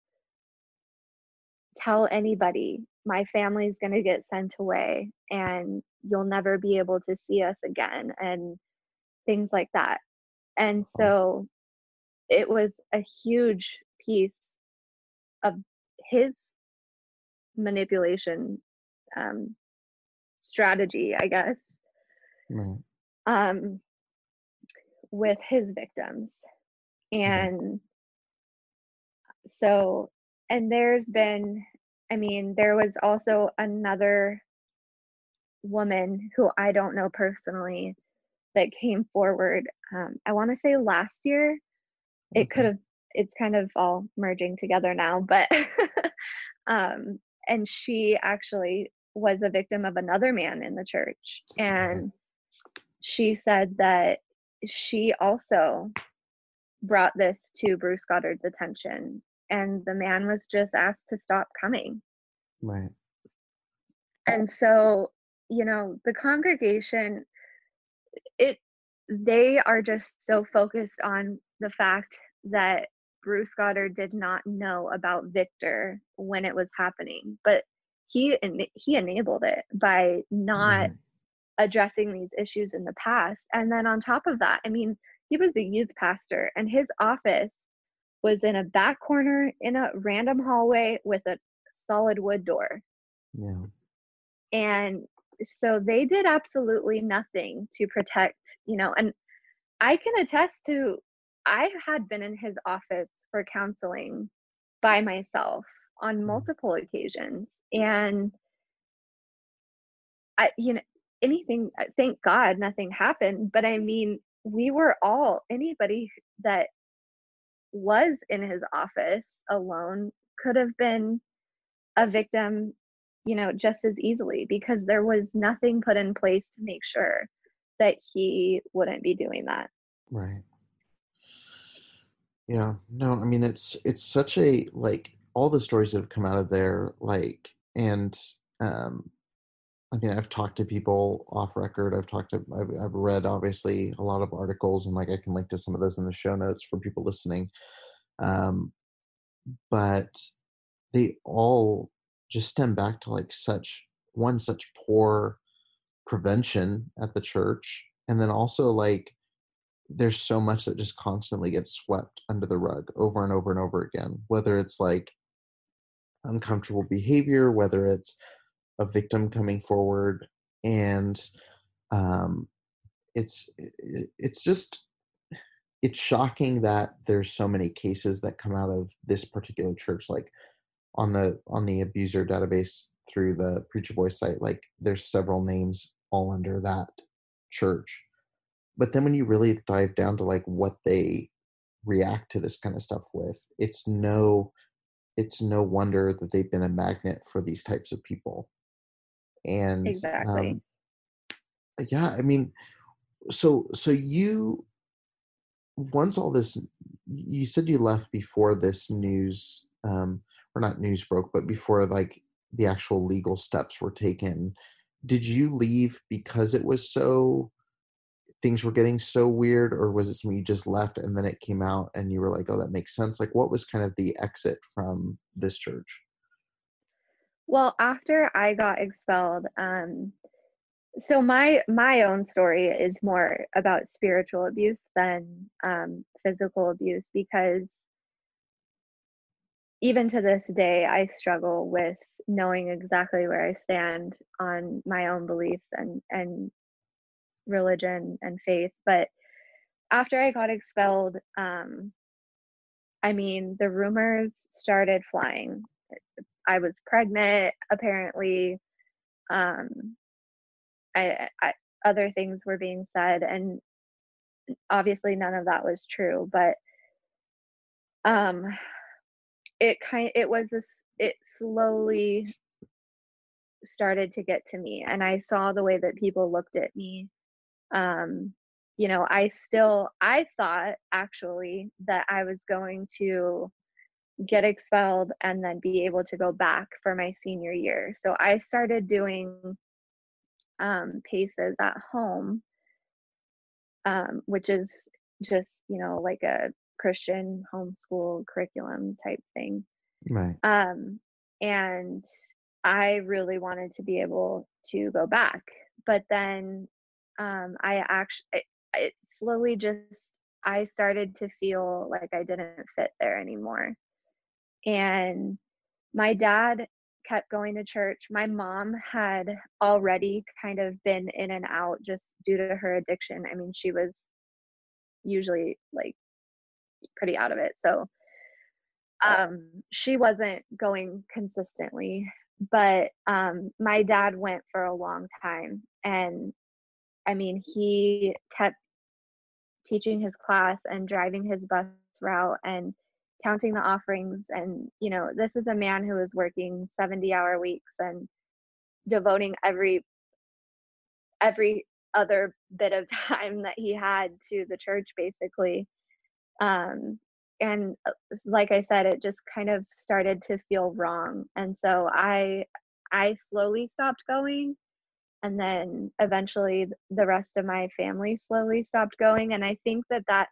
C: tell anybody my family's going to get sent away and you'll never be able to see us again and things like that. And so it was a huge piece of his manipulation um, strategy i guess
A: right.
C: um, with his victims. And so and there's been i mean there was also another woman who i don't know personally that came forward um, i want to say last year. It could have it's kind of all merging together now but um and she actually was a victim of another man in the church and she said that she also brought this to Bruce Goddard's attention and the man was just asked to stop coming.
A: Right.
C: And so, you know, the congregation it they are just so focused on the fact that Bruce Goddard did not know about Victor when it was happening, but he he enabled it by not addressing these issues in the past. And then on top of that, I mean, he was a youth pastor and his office was in a back corner in a random hallway with a solid wood door.
A: Yeah.
C: And so they did absolutely nothing to protect, you know, and I can attest to I had been in his office for counseling by myself on mm. multiple occasions and I you know anything uh, thank god nothing happened but I mean we were all anybody that was in his office alone could have been a victim you know just as easily because there was nothing put in place to make sure that he wouldn't be doing that.
A: Right. Yeah no i mean it's it's such a like all the stories that have come out of there, like, and um, I mean, I've talked to people off record. I've talked to, I've, I've read obviously a lot of articles, and like I can link to some of those in the show notes for people listening. Um, but they all just stem back to like such one such poor prevention at the church, and then also like there's so much that just constantly gets swept under the rug over and over and over again. Whether it's like uncomfortable behavior, whether it's a victim coming forward, and um, it's it's just it's shocking that there's so many cases that come out of this particular church like on the on the abuser database through the preacher boy site like there's several names all under that church. But then when you really dive down to like what they react to this kind of stuff with it's no it's no wonder that they've been a magnet for these types of people and
C: exactly. um,
A: yeah i mean so so you once all this you said you left before this news um or not news broke but before like the actual legal steps were taken did you leave because it was so things were getting so weird or was it something you just left and then it came out and you were like oh that makes sense. Like what was kind of the exit from this church
C: well after i got expelled um so my my own story is more about spiritual abuse than um, physical abuse because even to this day i struggle with knowing exactly where i stand on my own beliefs and and religion and faith. But after i got expelled um i mean the rumors started flying i was pregnant apparently um I, I other things were being said and obviously none of that was true but um it kind it was this it slowly started to get to me and i saw the way that people looked at me. Um you know i still i thought actually that i was going to get expelled and then be able to go back for my senior year. So i started doing um, paces at home um, which is just you know like a christian homeschool curriculum type thing.
A: Right.
C: Um and i really wanted to be able to go back but then um, I actually, it, slowly just, I started to feel like I didn't fit there anymore. And my dad kept going to church. My mom had already kind of been in and out just due to her addiction. I mean, she was usually like pretty out of it. So um she wasn't going consistently, but um my dad went for a long time and I mean, he kept teaching his class and driving his bus route and counting the offerings. And, you know, this is a man who was working 70 hour weeks and devoting every every other bit of time that he had to the church basically um and uh, like i said it just kind of started to feel wrong and so i i slowly stopped going and then eventually the rest of my family slowly stopped going and i think that that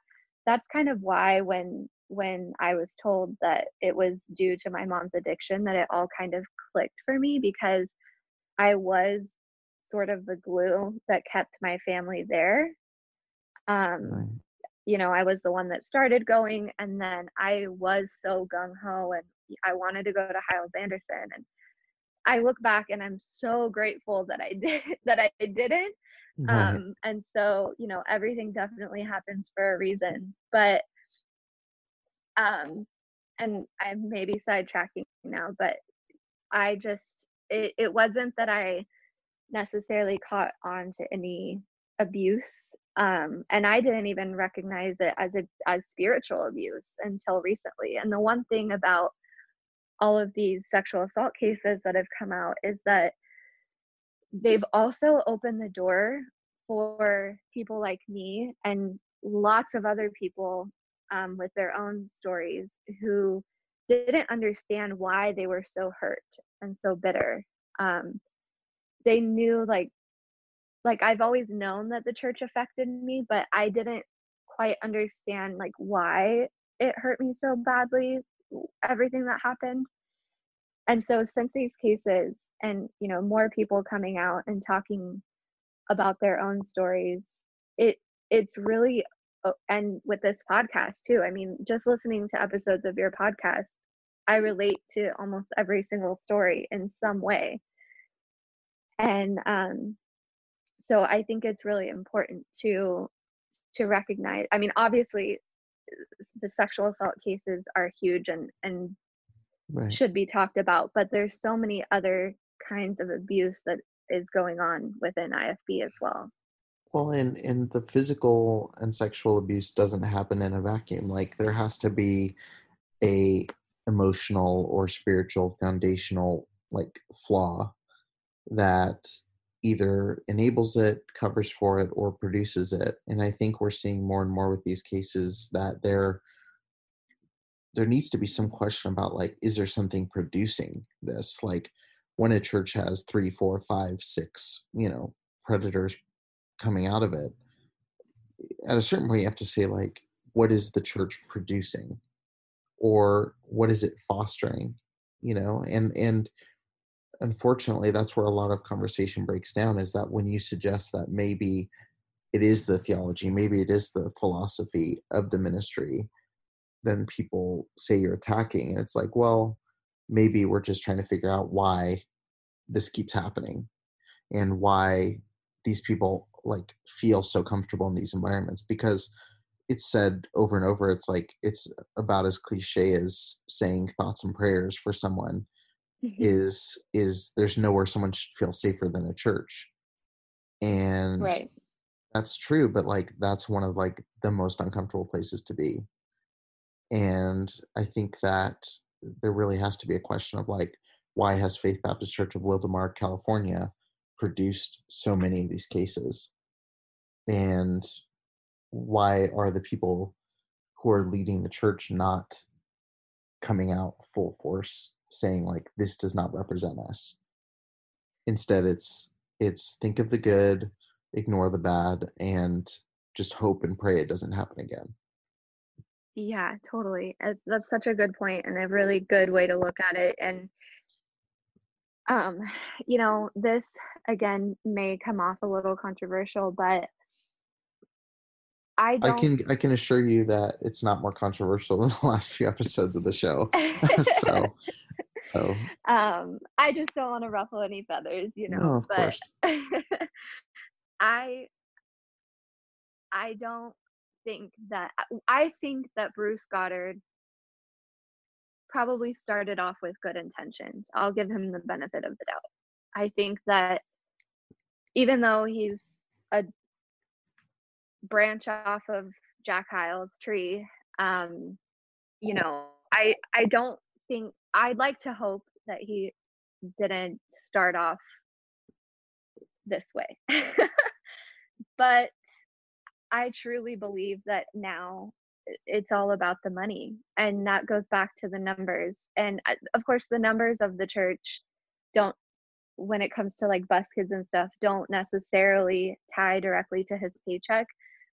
C: that's kind of why when when i was told that it was due to my mom's addiction that it all kind of clicked for me because i was sort of the glue that kept my family there um you know i was the one that started going and then i was so gung-ho and i wanted to go to hyles anderson and I look back and I'm so grateful that I did that I didn't. Right. Um, and so, you know, everything definitely happens for a reason. But um and I'm maybe sidetracking now, but I just it, it wasn't that I necessarily caught on to any abuse. Um, and I didn't even recognize it as a as spiritual abuse until recently. And the one thing about all of these sexual assault cases that have come out is that they've also opened the door for people like me and lots of other people um, with their own stories who didn't understand why they were so hurt and so bitter. Um, they knew like like I've always known that the church affected me, but I didn't quite understand like why it hurt me so badly everything that happened. And so since these cases and you know more people coming out and talking about their own stories, it it's really and with this podcast too. I mean, just listening to episodes of your podcast, I relate to almost every single story in some way. And um so I think it's really important to to recognize i mean obviously the sexual assault cases are huge and and right. should be talked about but there's so many other kinds of abuse that is going on within ifb as well
A: well and and the physical and sexual abuse doesn't happen in a vacuum like there has to be a emotional or spiritual foundational like flaw that either enables it, covers for it, or produces it. And I think we're seeing more and more with these cases that there there needs to be some question about like, is there something producing this? Like when a church has three, four, five, six, you know, predators coming out of it, at a certain point you have to say like, what is the church producing? Or what is it fostering? You know, and and unfortunately that's where a lot of conversation breaks down is that when you suggest that maybe it is the theology maybe it is the philosophy of the ministry then people say you're attacking and it's like well maybe we're just trying to figure out why this keeps happening and why these people like feel so comfortable in these environments because it's said over and over it's like it's about as cliche as saying thoughts and prayers for someone mm-hmm. is is there's nowhere someone should feel safer than a church. And
C: right.
A: that's true but like that's one of like the most uncomfortable places to be. And i think that there really has to be a question of like why has faith baptist church of wildomar california produced so many of these cases and why are the people who are leading the church not coming out full force saying like this does not represent us. Instead it's it's think of the good ignore the bad and just hope and pray it doesn't happen again.
C: Yeah totally that's such a good point and a really good way to look at it and um you know this again may come off a little controversial but I,
A: I can I can assure you that it's not more controversial than the last few episodes of the show. so so
C: um I just don't want to ruffle any feathers, you know.
A: No, of
C: but
A: course.
C: I I don't think that I think that Bruce Goddard probably started off with good intentions. I'll give him the benefit of the doubt. I think that even though he's a branch off of Jack Hyles' tree. Um, you know, I I don't think I'd like to hope that he didn't start off this way. but I truly believe that now it's all about the money and that goes back to the numbers and uh, of course the numbers of the church don't when it comes to like bus kids and stuff don't necessarily tie directly to his paycheck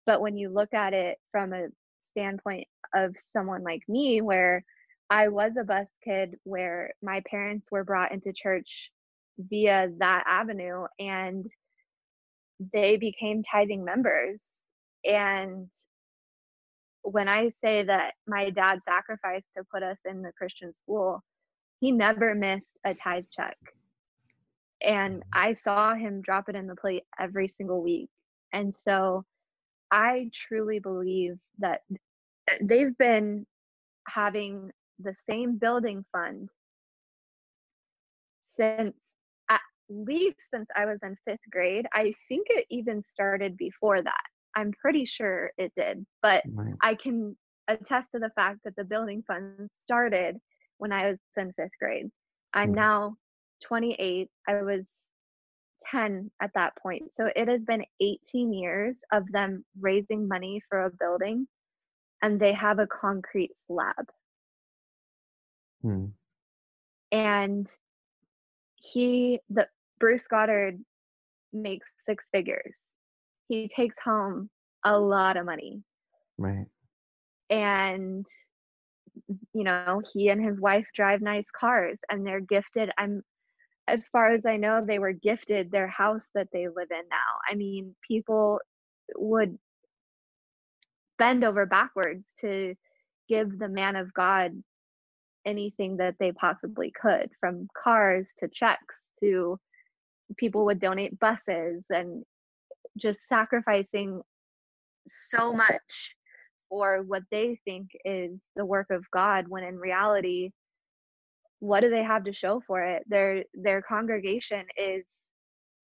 C: but when you look at it from a standpoint of someone like me, where I was a bus kid, where my parents were brought into church via that avenue and they became tithing members. And when I say that my dad sacrificed to put us in the Christian school, he never missed a tithe check. And mm-hmm. I saw him drop it in the plate every single week. And so I truly believe that they've been having the same building fund since at least since I was in fifth grade. I think it even started before that. I'm pretty sure it did, but right. I can attest to the fact that the building fund started when I was in fifth grade. I'm now 28. I was 10 at that point. So it has been 18 years of them raising money for a building and they have a concrete slab.
A: Hmm.
C: And he, the Bruce Goddard makes six figures. He takes home a lot of money.
A: Right.
C: And you know, he and his wife drive nice cars and they're gifted. I'm as far as I know, they were gifted their house that they live in now. I mean, people would bend over backwards to give the man of God anything that they possibly could, from cars to checks to people would donate buses and just sacrificing so much for what they think is the work of God when in reality what do they have to show for it their their congregation is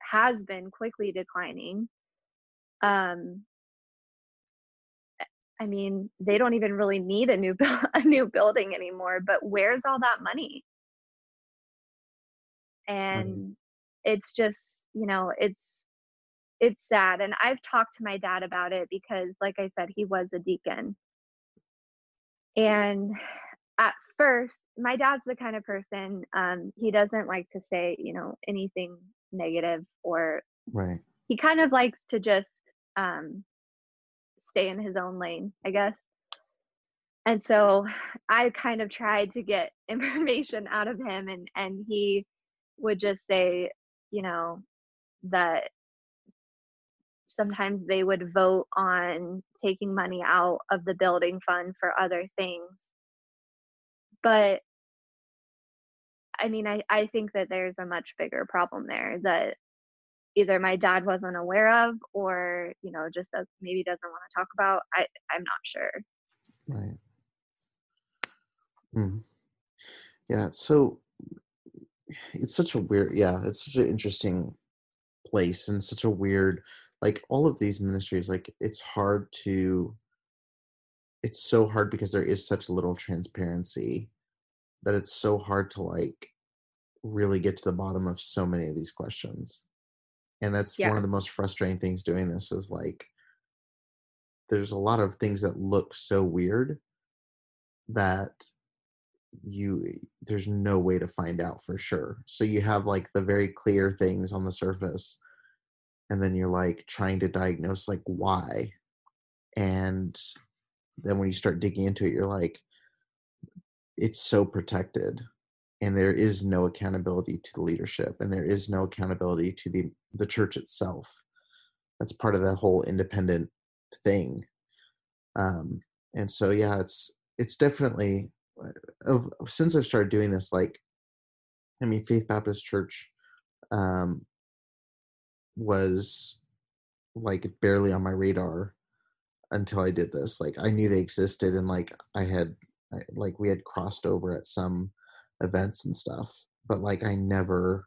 C: has been quickly declining um I mean, they don't even really need a new a new building anymore, but where's all that money? And mm. it's just, you know, it's it's sad and I've talked to my dad about it because like I said he was a deacon. And at first, my dad's the kind of person um he doesn't like to say, you know, anything negative or
A: right.
C: He kind of likes to just um stay in his own lane, I guess. And so I kind of tried to get information out of him and and he would just say, you know, that sometimes they would vote on taking money out of the building fund for other things. But I mean, I, I think that there's a much bigger problem there that either my dad wasn't aware of or you know just does, maybe doesn't want to talk about i i'm not sure
A: right mm. yeah so it's such a weird yeah it's such an interesting place and such a weird like all of these ministries like it's hard to it's so hard because there is such little transparency that it's so hard to like really get to the bottom of so many of these questions. And that's yeah. one of the most frustrating things doing this is like there's a lot of things that look so weird that you eh, there's no way to find out for sure. So you have like the very clear things on the surface and then you're like trying to diagnose like why. And then when you start digging into it you're like it's so protected and there is no accountability to the leadership and there is no accountability to the the church itself. That's part of the whole independent thing. Um and so yeah it's it's definitely uh, of since i've started doing this like i mean faith baptist church um was like barely on my radar until i did this like i knew they existed and like i had like we had crossed over at some events and stuff but like i never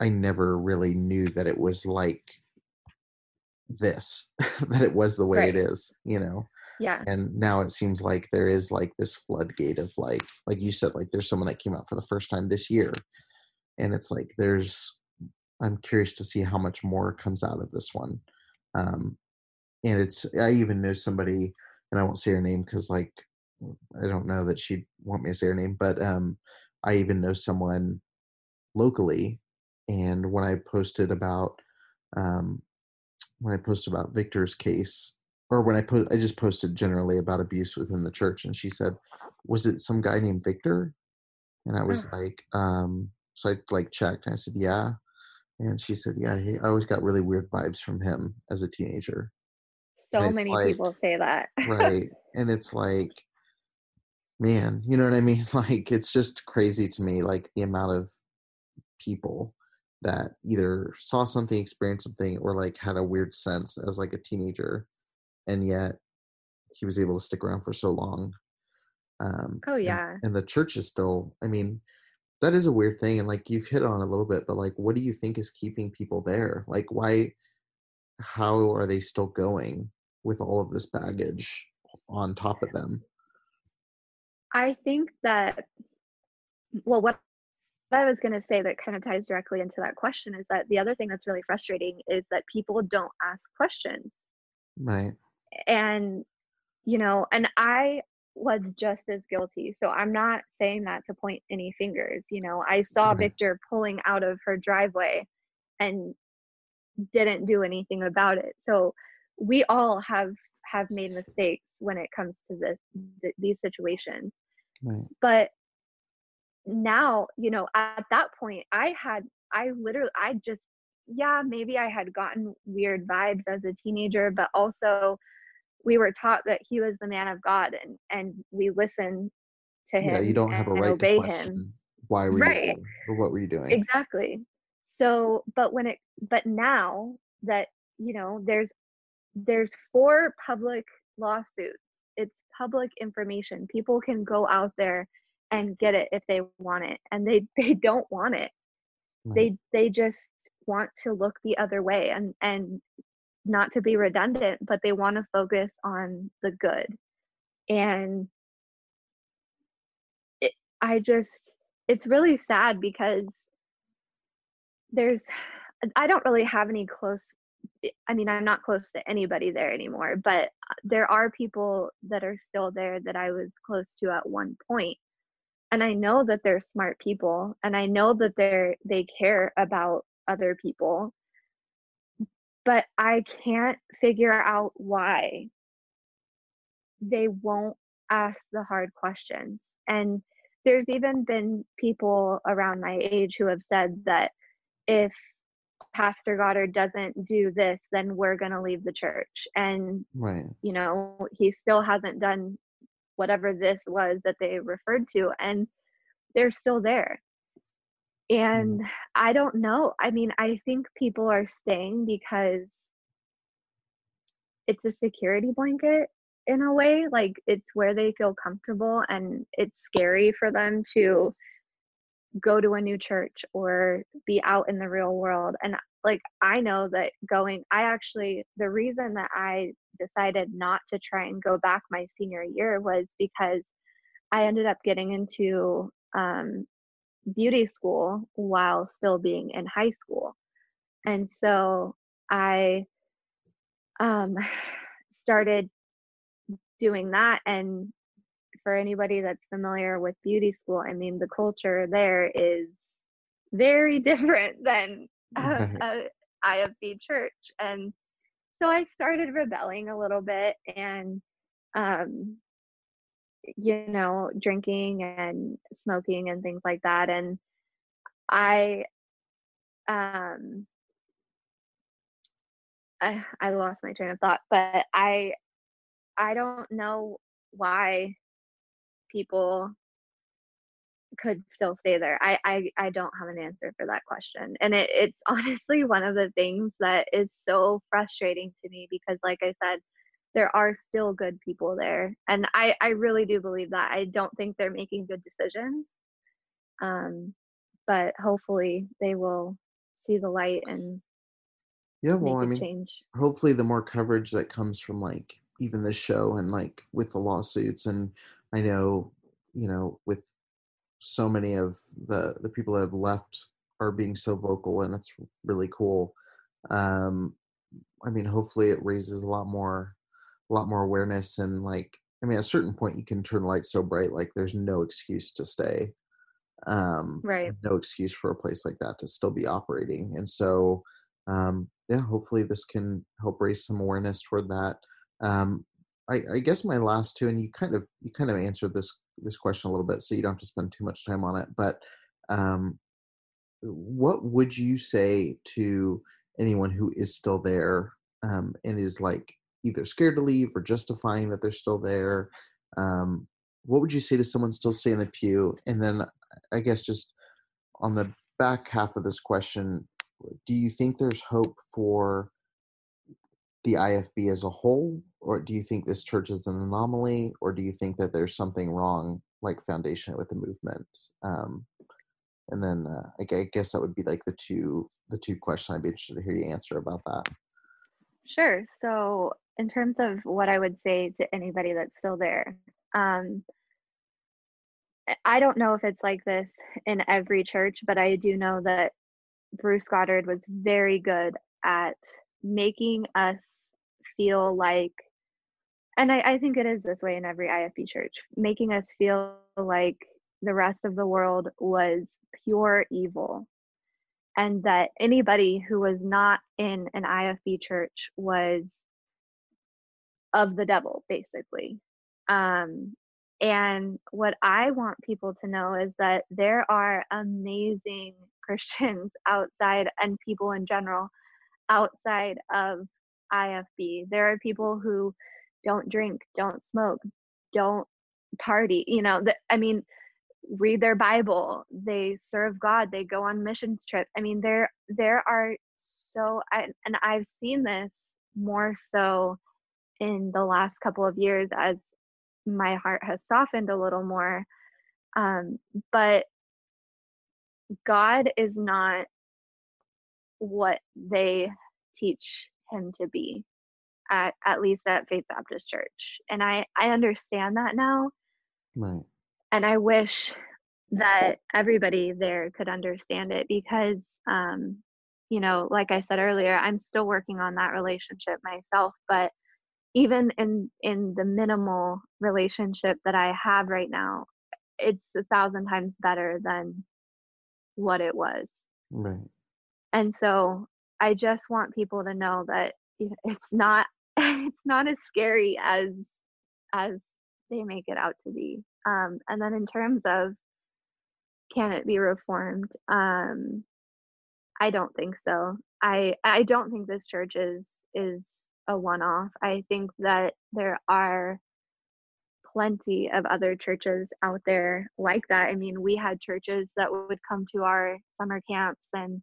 A: i never really knew that it was like this that it was the way right. it is you know
C: yeah
A: and now it seems like there is like this floodgate of like like you said like there's someone that came out for the first time this year and it's like there's i'm curious to see how much more comes out of this one um and it's i even know somebody and i won't say her name because like I don't know that she'd want me to say her name, but um, I even know someone locally. And when I posted about um, when I posted about Victor's case, or when I post, I just posted generally about abuse within the church, and she said, "Was it some guy named Victor?" And I was like, um, so I like checked, and I said, "Yeah." And she said, "Yeah, he, I always got really weird vibes from him as a teenager."
C: So many like, people say that.
A: right, and it's like man, you know what I mean? Like it's just crazy to me, like the amount of people that either saw something, experienced something, or like had a weird sense as like a teenager, and yet he was able to stick around for so long.
C: Um, oh yeah,
A: and, and the church is still. I mean, that is a weird thing, and like you've hit on a little bit, but like, what do you think is keeping people there? Like, why? How are they still going with all of this baggage on top of them?
C: I think that, well, what I was going to say that kind of ties directly into that question is that the other thing that's really frustrating is that people don't ask questions.
A: Right.
C: And, you know, and I, was just as guilty. So I'm not saying that to point any fingers. You know, I saw Victor pulling out of her driveway and didn't do anything about it. So we all have have made mistakes when it comes to this th- these situations. Right. But now, you know, at that point I had I literally I just yeah, maybe I had gotten weird vibes as a teenager, but also we were taught that he was the man of God and and we listen to him.
A: Yeah, you don't have a right to question him. why were right. you doing or what were you doing?
C: Exactly. So, but when it but now that you know there's there's four public lawsuits. It's public information. People can go out there and get it if they want it, and they they don't want it. Right. They they just want to look the other way and and not to be redundant, but they want to focus on the good. And it, I just, it's really sad because there's, I don't really have any close, Eh, I mean, I'm not close to anybody there anymore, but uh, there are people that are still there that I was close to at one point. And I know that they're smart people and I know that they're, they care about other people but I can't figure out why they won't ask the hard questions. And there's even been people around my age who have said that if Pastor Goddard doesn't do this, then we're going to leave the church. And, right. you know, he still hasn't done whatever this was that they referred to. And they're still there. And mm. I don't know. I mean, I think people are staying because it's a security blanket in a way. Like it's where they feel comfortable and it's scary for them to go to a new church or be out in the real world. And like I know that going I actually the reason that I decided not to try and go back my senior year was because I ended up getting into um, beauty school while still being in high school. And so I um, started doing that. And for anybody that's familiar with beauty school, I mean, the culture there is very different than a, a IFB church. And so I started rebelling a little bit and um, you know, drinking and smoking and things like that. And I, um, I, I lost my train of thought, but I, I don't know why people could still stay there. I, I, I don't have an answer for that question. And it, it's honestly one of the things that is so frustrating to me because like I said, there are still good people there and i i really do believe that i don't think they're making good decisions um but hopefully they will see the light and
A: yeah well i mean change. hopefully the more coverage that comes from like even this show and like with the lawsuits and i know you know with so many of the the people that have left are being so vocal and that's really cool. Um i mean hopefully it raises a lot more a lot more awareness and like i mean at a certain point you can turn the light so bright like there's no excuse to stay um
C: right.
A: no excuse for a place like that to still be operating and so um yeah hopefully this can help raise some awareness toward that. Um I, I guess my last two and you kind of you kind of answered this this question a little bit so you don't have to spend too much time on it but um what would you say to anyone who is still there um, and is like either scared to leave or justifying that they're still there. Um, what would you say to someone still staying in the pew? And then I guess just on the back half of this question, do you think there's hope for the IFB as a whole, or do you think this church is an anomaly, or do you think that there's something wrong, like foundation with the movement? Um, and then uh, I guess that would be like the two the two questions I'd be interested to hear you answer about that.
C: Sure. So in terms of what I would say to anybody that's still there, um, I don't know if it's like this in every church, but I do know that Bruce Goddard was very good at making us feel like and I, I think it is this way in every IFB church, making us feel like the rest of the world was pure evil and that anybody who was not in an IFB church was of the devil, basically. Um, and what I want people to know is that there are amazing Christians outside and people in general outside of IFB. There are people who don't drink, don't smoke, don't party. You know, that I mean, read their Bible, they serve God, they go on missions trip. I mean, there there are so and I've seen this more so in the last couple of years as my heart has softened a little more. Um, but God is not what they teach him to be at at least at Faith Baptist Church. And I I understand that now.
A: Right.
C: And I wish that everybody there could understand it because um you know, like I said earlier, I'm still working on that relationship myself, but even in in the minimal relationship that I have right now, it's a thousand times better than what it was.
A: Right.
C: And so I just want people to know that it's not it's not as scary as as they make it out to be. Um, and then in terms of can it be reformed? Um, I don't think so. I I don't think this church is is a one off. I think that there are plenty of other churches out there like that. I mean, we had churches that would come to our summer camps and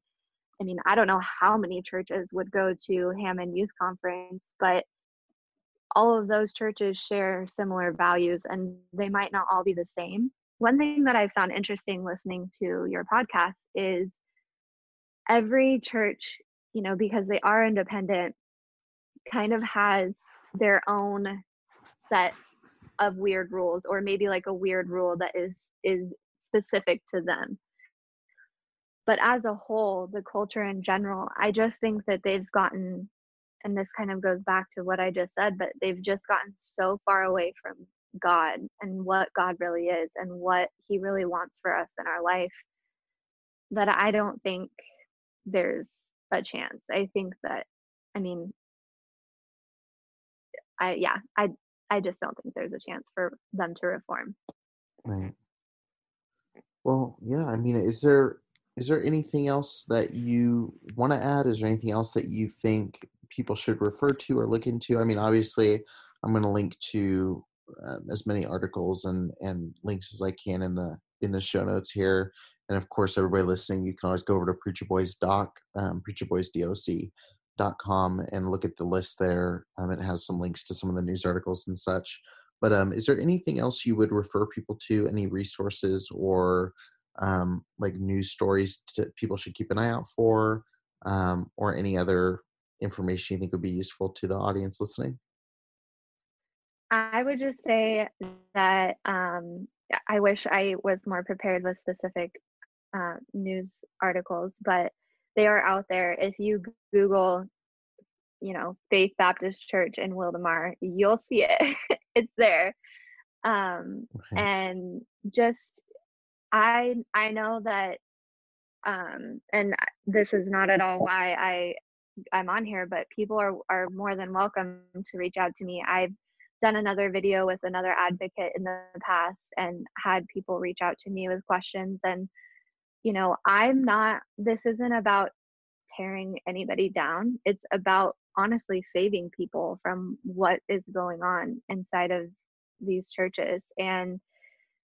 C: I mean, I don't know how many churches would go to Hammond Youth Conference, but all of those churches share similar values and they might not all be the same. One thing that I found interesting listening to your podcast is every church, you know, because they are independent, kind of has their own set of weird rules or maybe like a weird rule that is is specific to them but as a whole the culture in general i just think that they've gotten and this kind of goes back to what i just said but they've just gotten so far away from god and what god really is and what he really wants for us in our life that i don't think there's a chance. I think that i mean i yeah i i just don't think there's a chance for them to reform.
A: Right. Well yeah i mean is there is there anything else that you want to add? Is there anything else that you think people should refer to or look into? I mean, obviously, I'm going to link to uh, as many articles and and links as I can in the in the show notes here. And of course, everybody listening, you can always go over to Preacher Boys Doc, um, preacherboysdoc.com and look at the list there. Um, it has some links to some of the news articles and such. But um, is there anything else you would refer people to? Any resources or um, like news stories to, people should keep an eye out for, um, or any other information you think would be useful to the audience listening?
C: I would just say that um, I wish I was more prepared with specific uh, news articles, but they are out there. If you Google, you know, Faith Baptist Church in Wildomar, you'll see it. it's there. Um, okay. And just I I know that um and this is not at all why I I'm on here, but people are are more than welcome to reach out to me. I've done another video with another advocate in the past and had people reach out to me with questions and you know, I'm not this isn't about tearing anybody down. It's about honestly saving people from what is going on inside of these churches and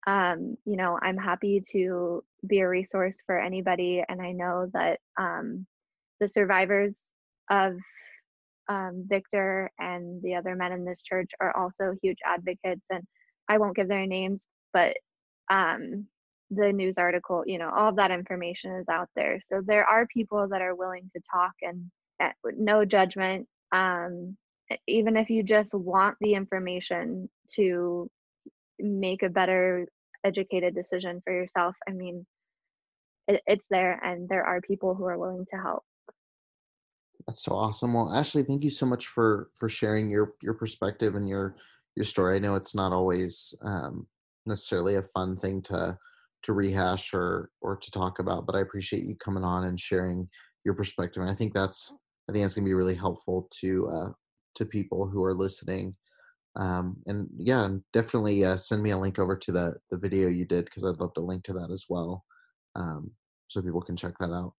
C: um, you know, I'm happy to be a resource for anybody. And I know that um, the survivors of um, Victor and the other men in this church are also huge advocates. And I won't give their names, but um, the news article, you know, all of that information is out there. So there are people that are willing to talk and uh, no judgment. Um, even if you just want the information to make a better educated decision for yourself i mean it, it's there and there are people who are willing to help
A: That's so awesome. Well, Ashley, thank you so much for for sharing your your perspective and your your story. I know it's not always um, necessarily a fun thing to to rehash or or to talk about, but I appreciate you coming on and sharing your perspective. And I think that's I think that's going to be really helpful to uh, to people who are listening. Um, and yeah, and definitely uh, send me a link over to the the video you did because I'd love to link to that as well, um, so people can check that out.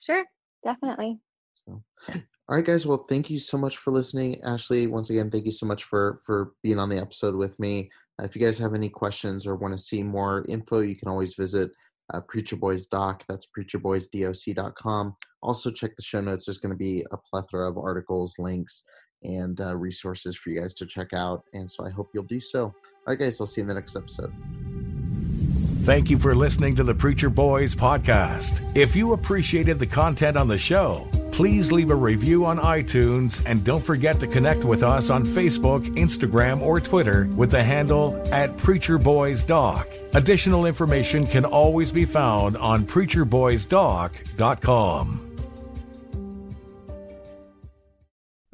C: Sure, definitely.
A: So, all right, guys. Well, thank you so much for listening, Ashley. Once again, thank you so much for for being on the episode with me. Uh, if you guys have any questions or want to see more info, you can always visit uh, Preacher Boys Doc. That's preacherboysdoc.com. Also, check the show notes. There's going to be a plethora of articles, links, and uh, resources for you guys to check out. And so I hope you'll do so. All right, guys. I'll see you in the next episode.
B: Thank you for listening to the Preacher Boys podcast. If you appreciated the content on the show, please leave a review on iTunes and don't forget to connect with us on Facebook, Instagram, or Twitter with the handle at Preacher Boys Doc. Additional information can always be found on preacherboysdoc.com.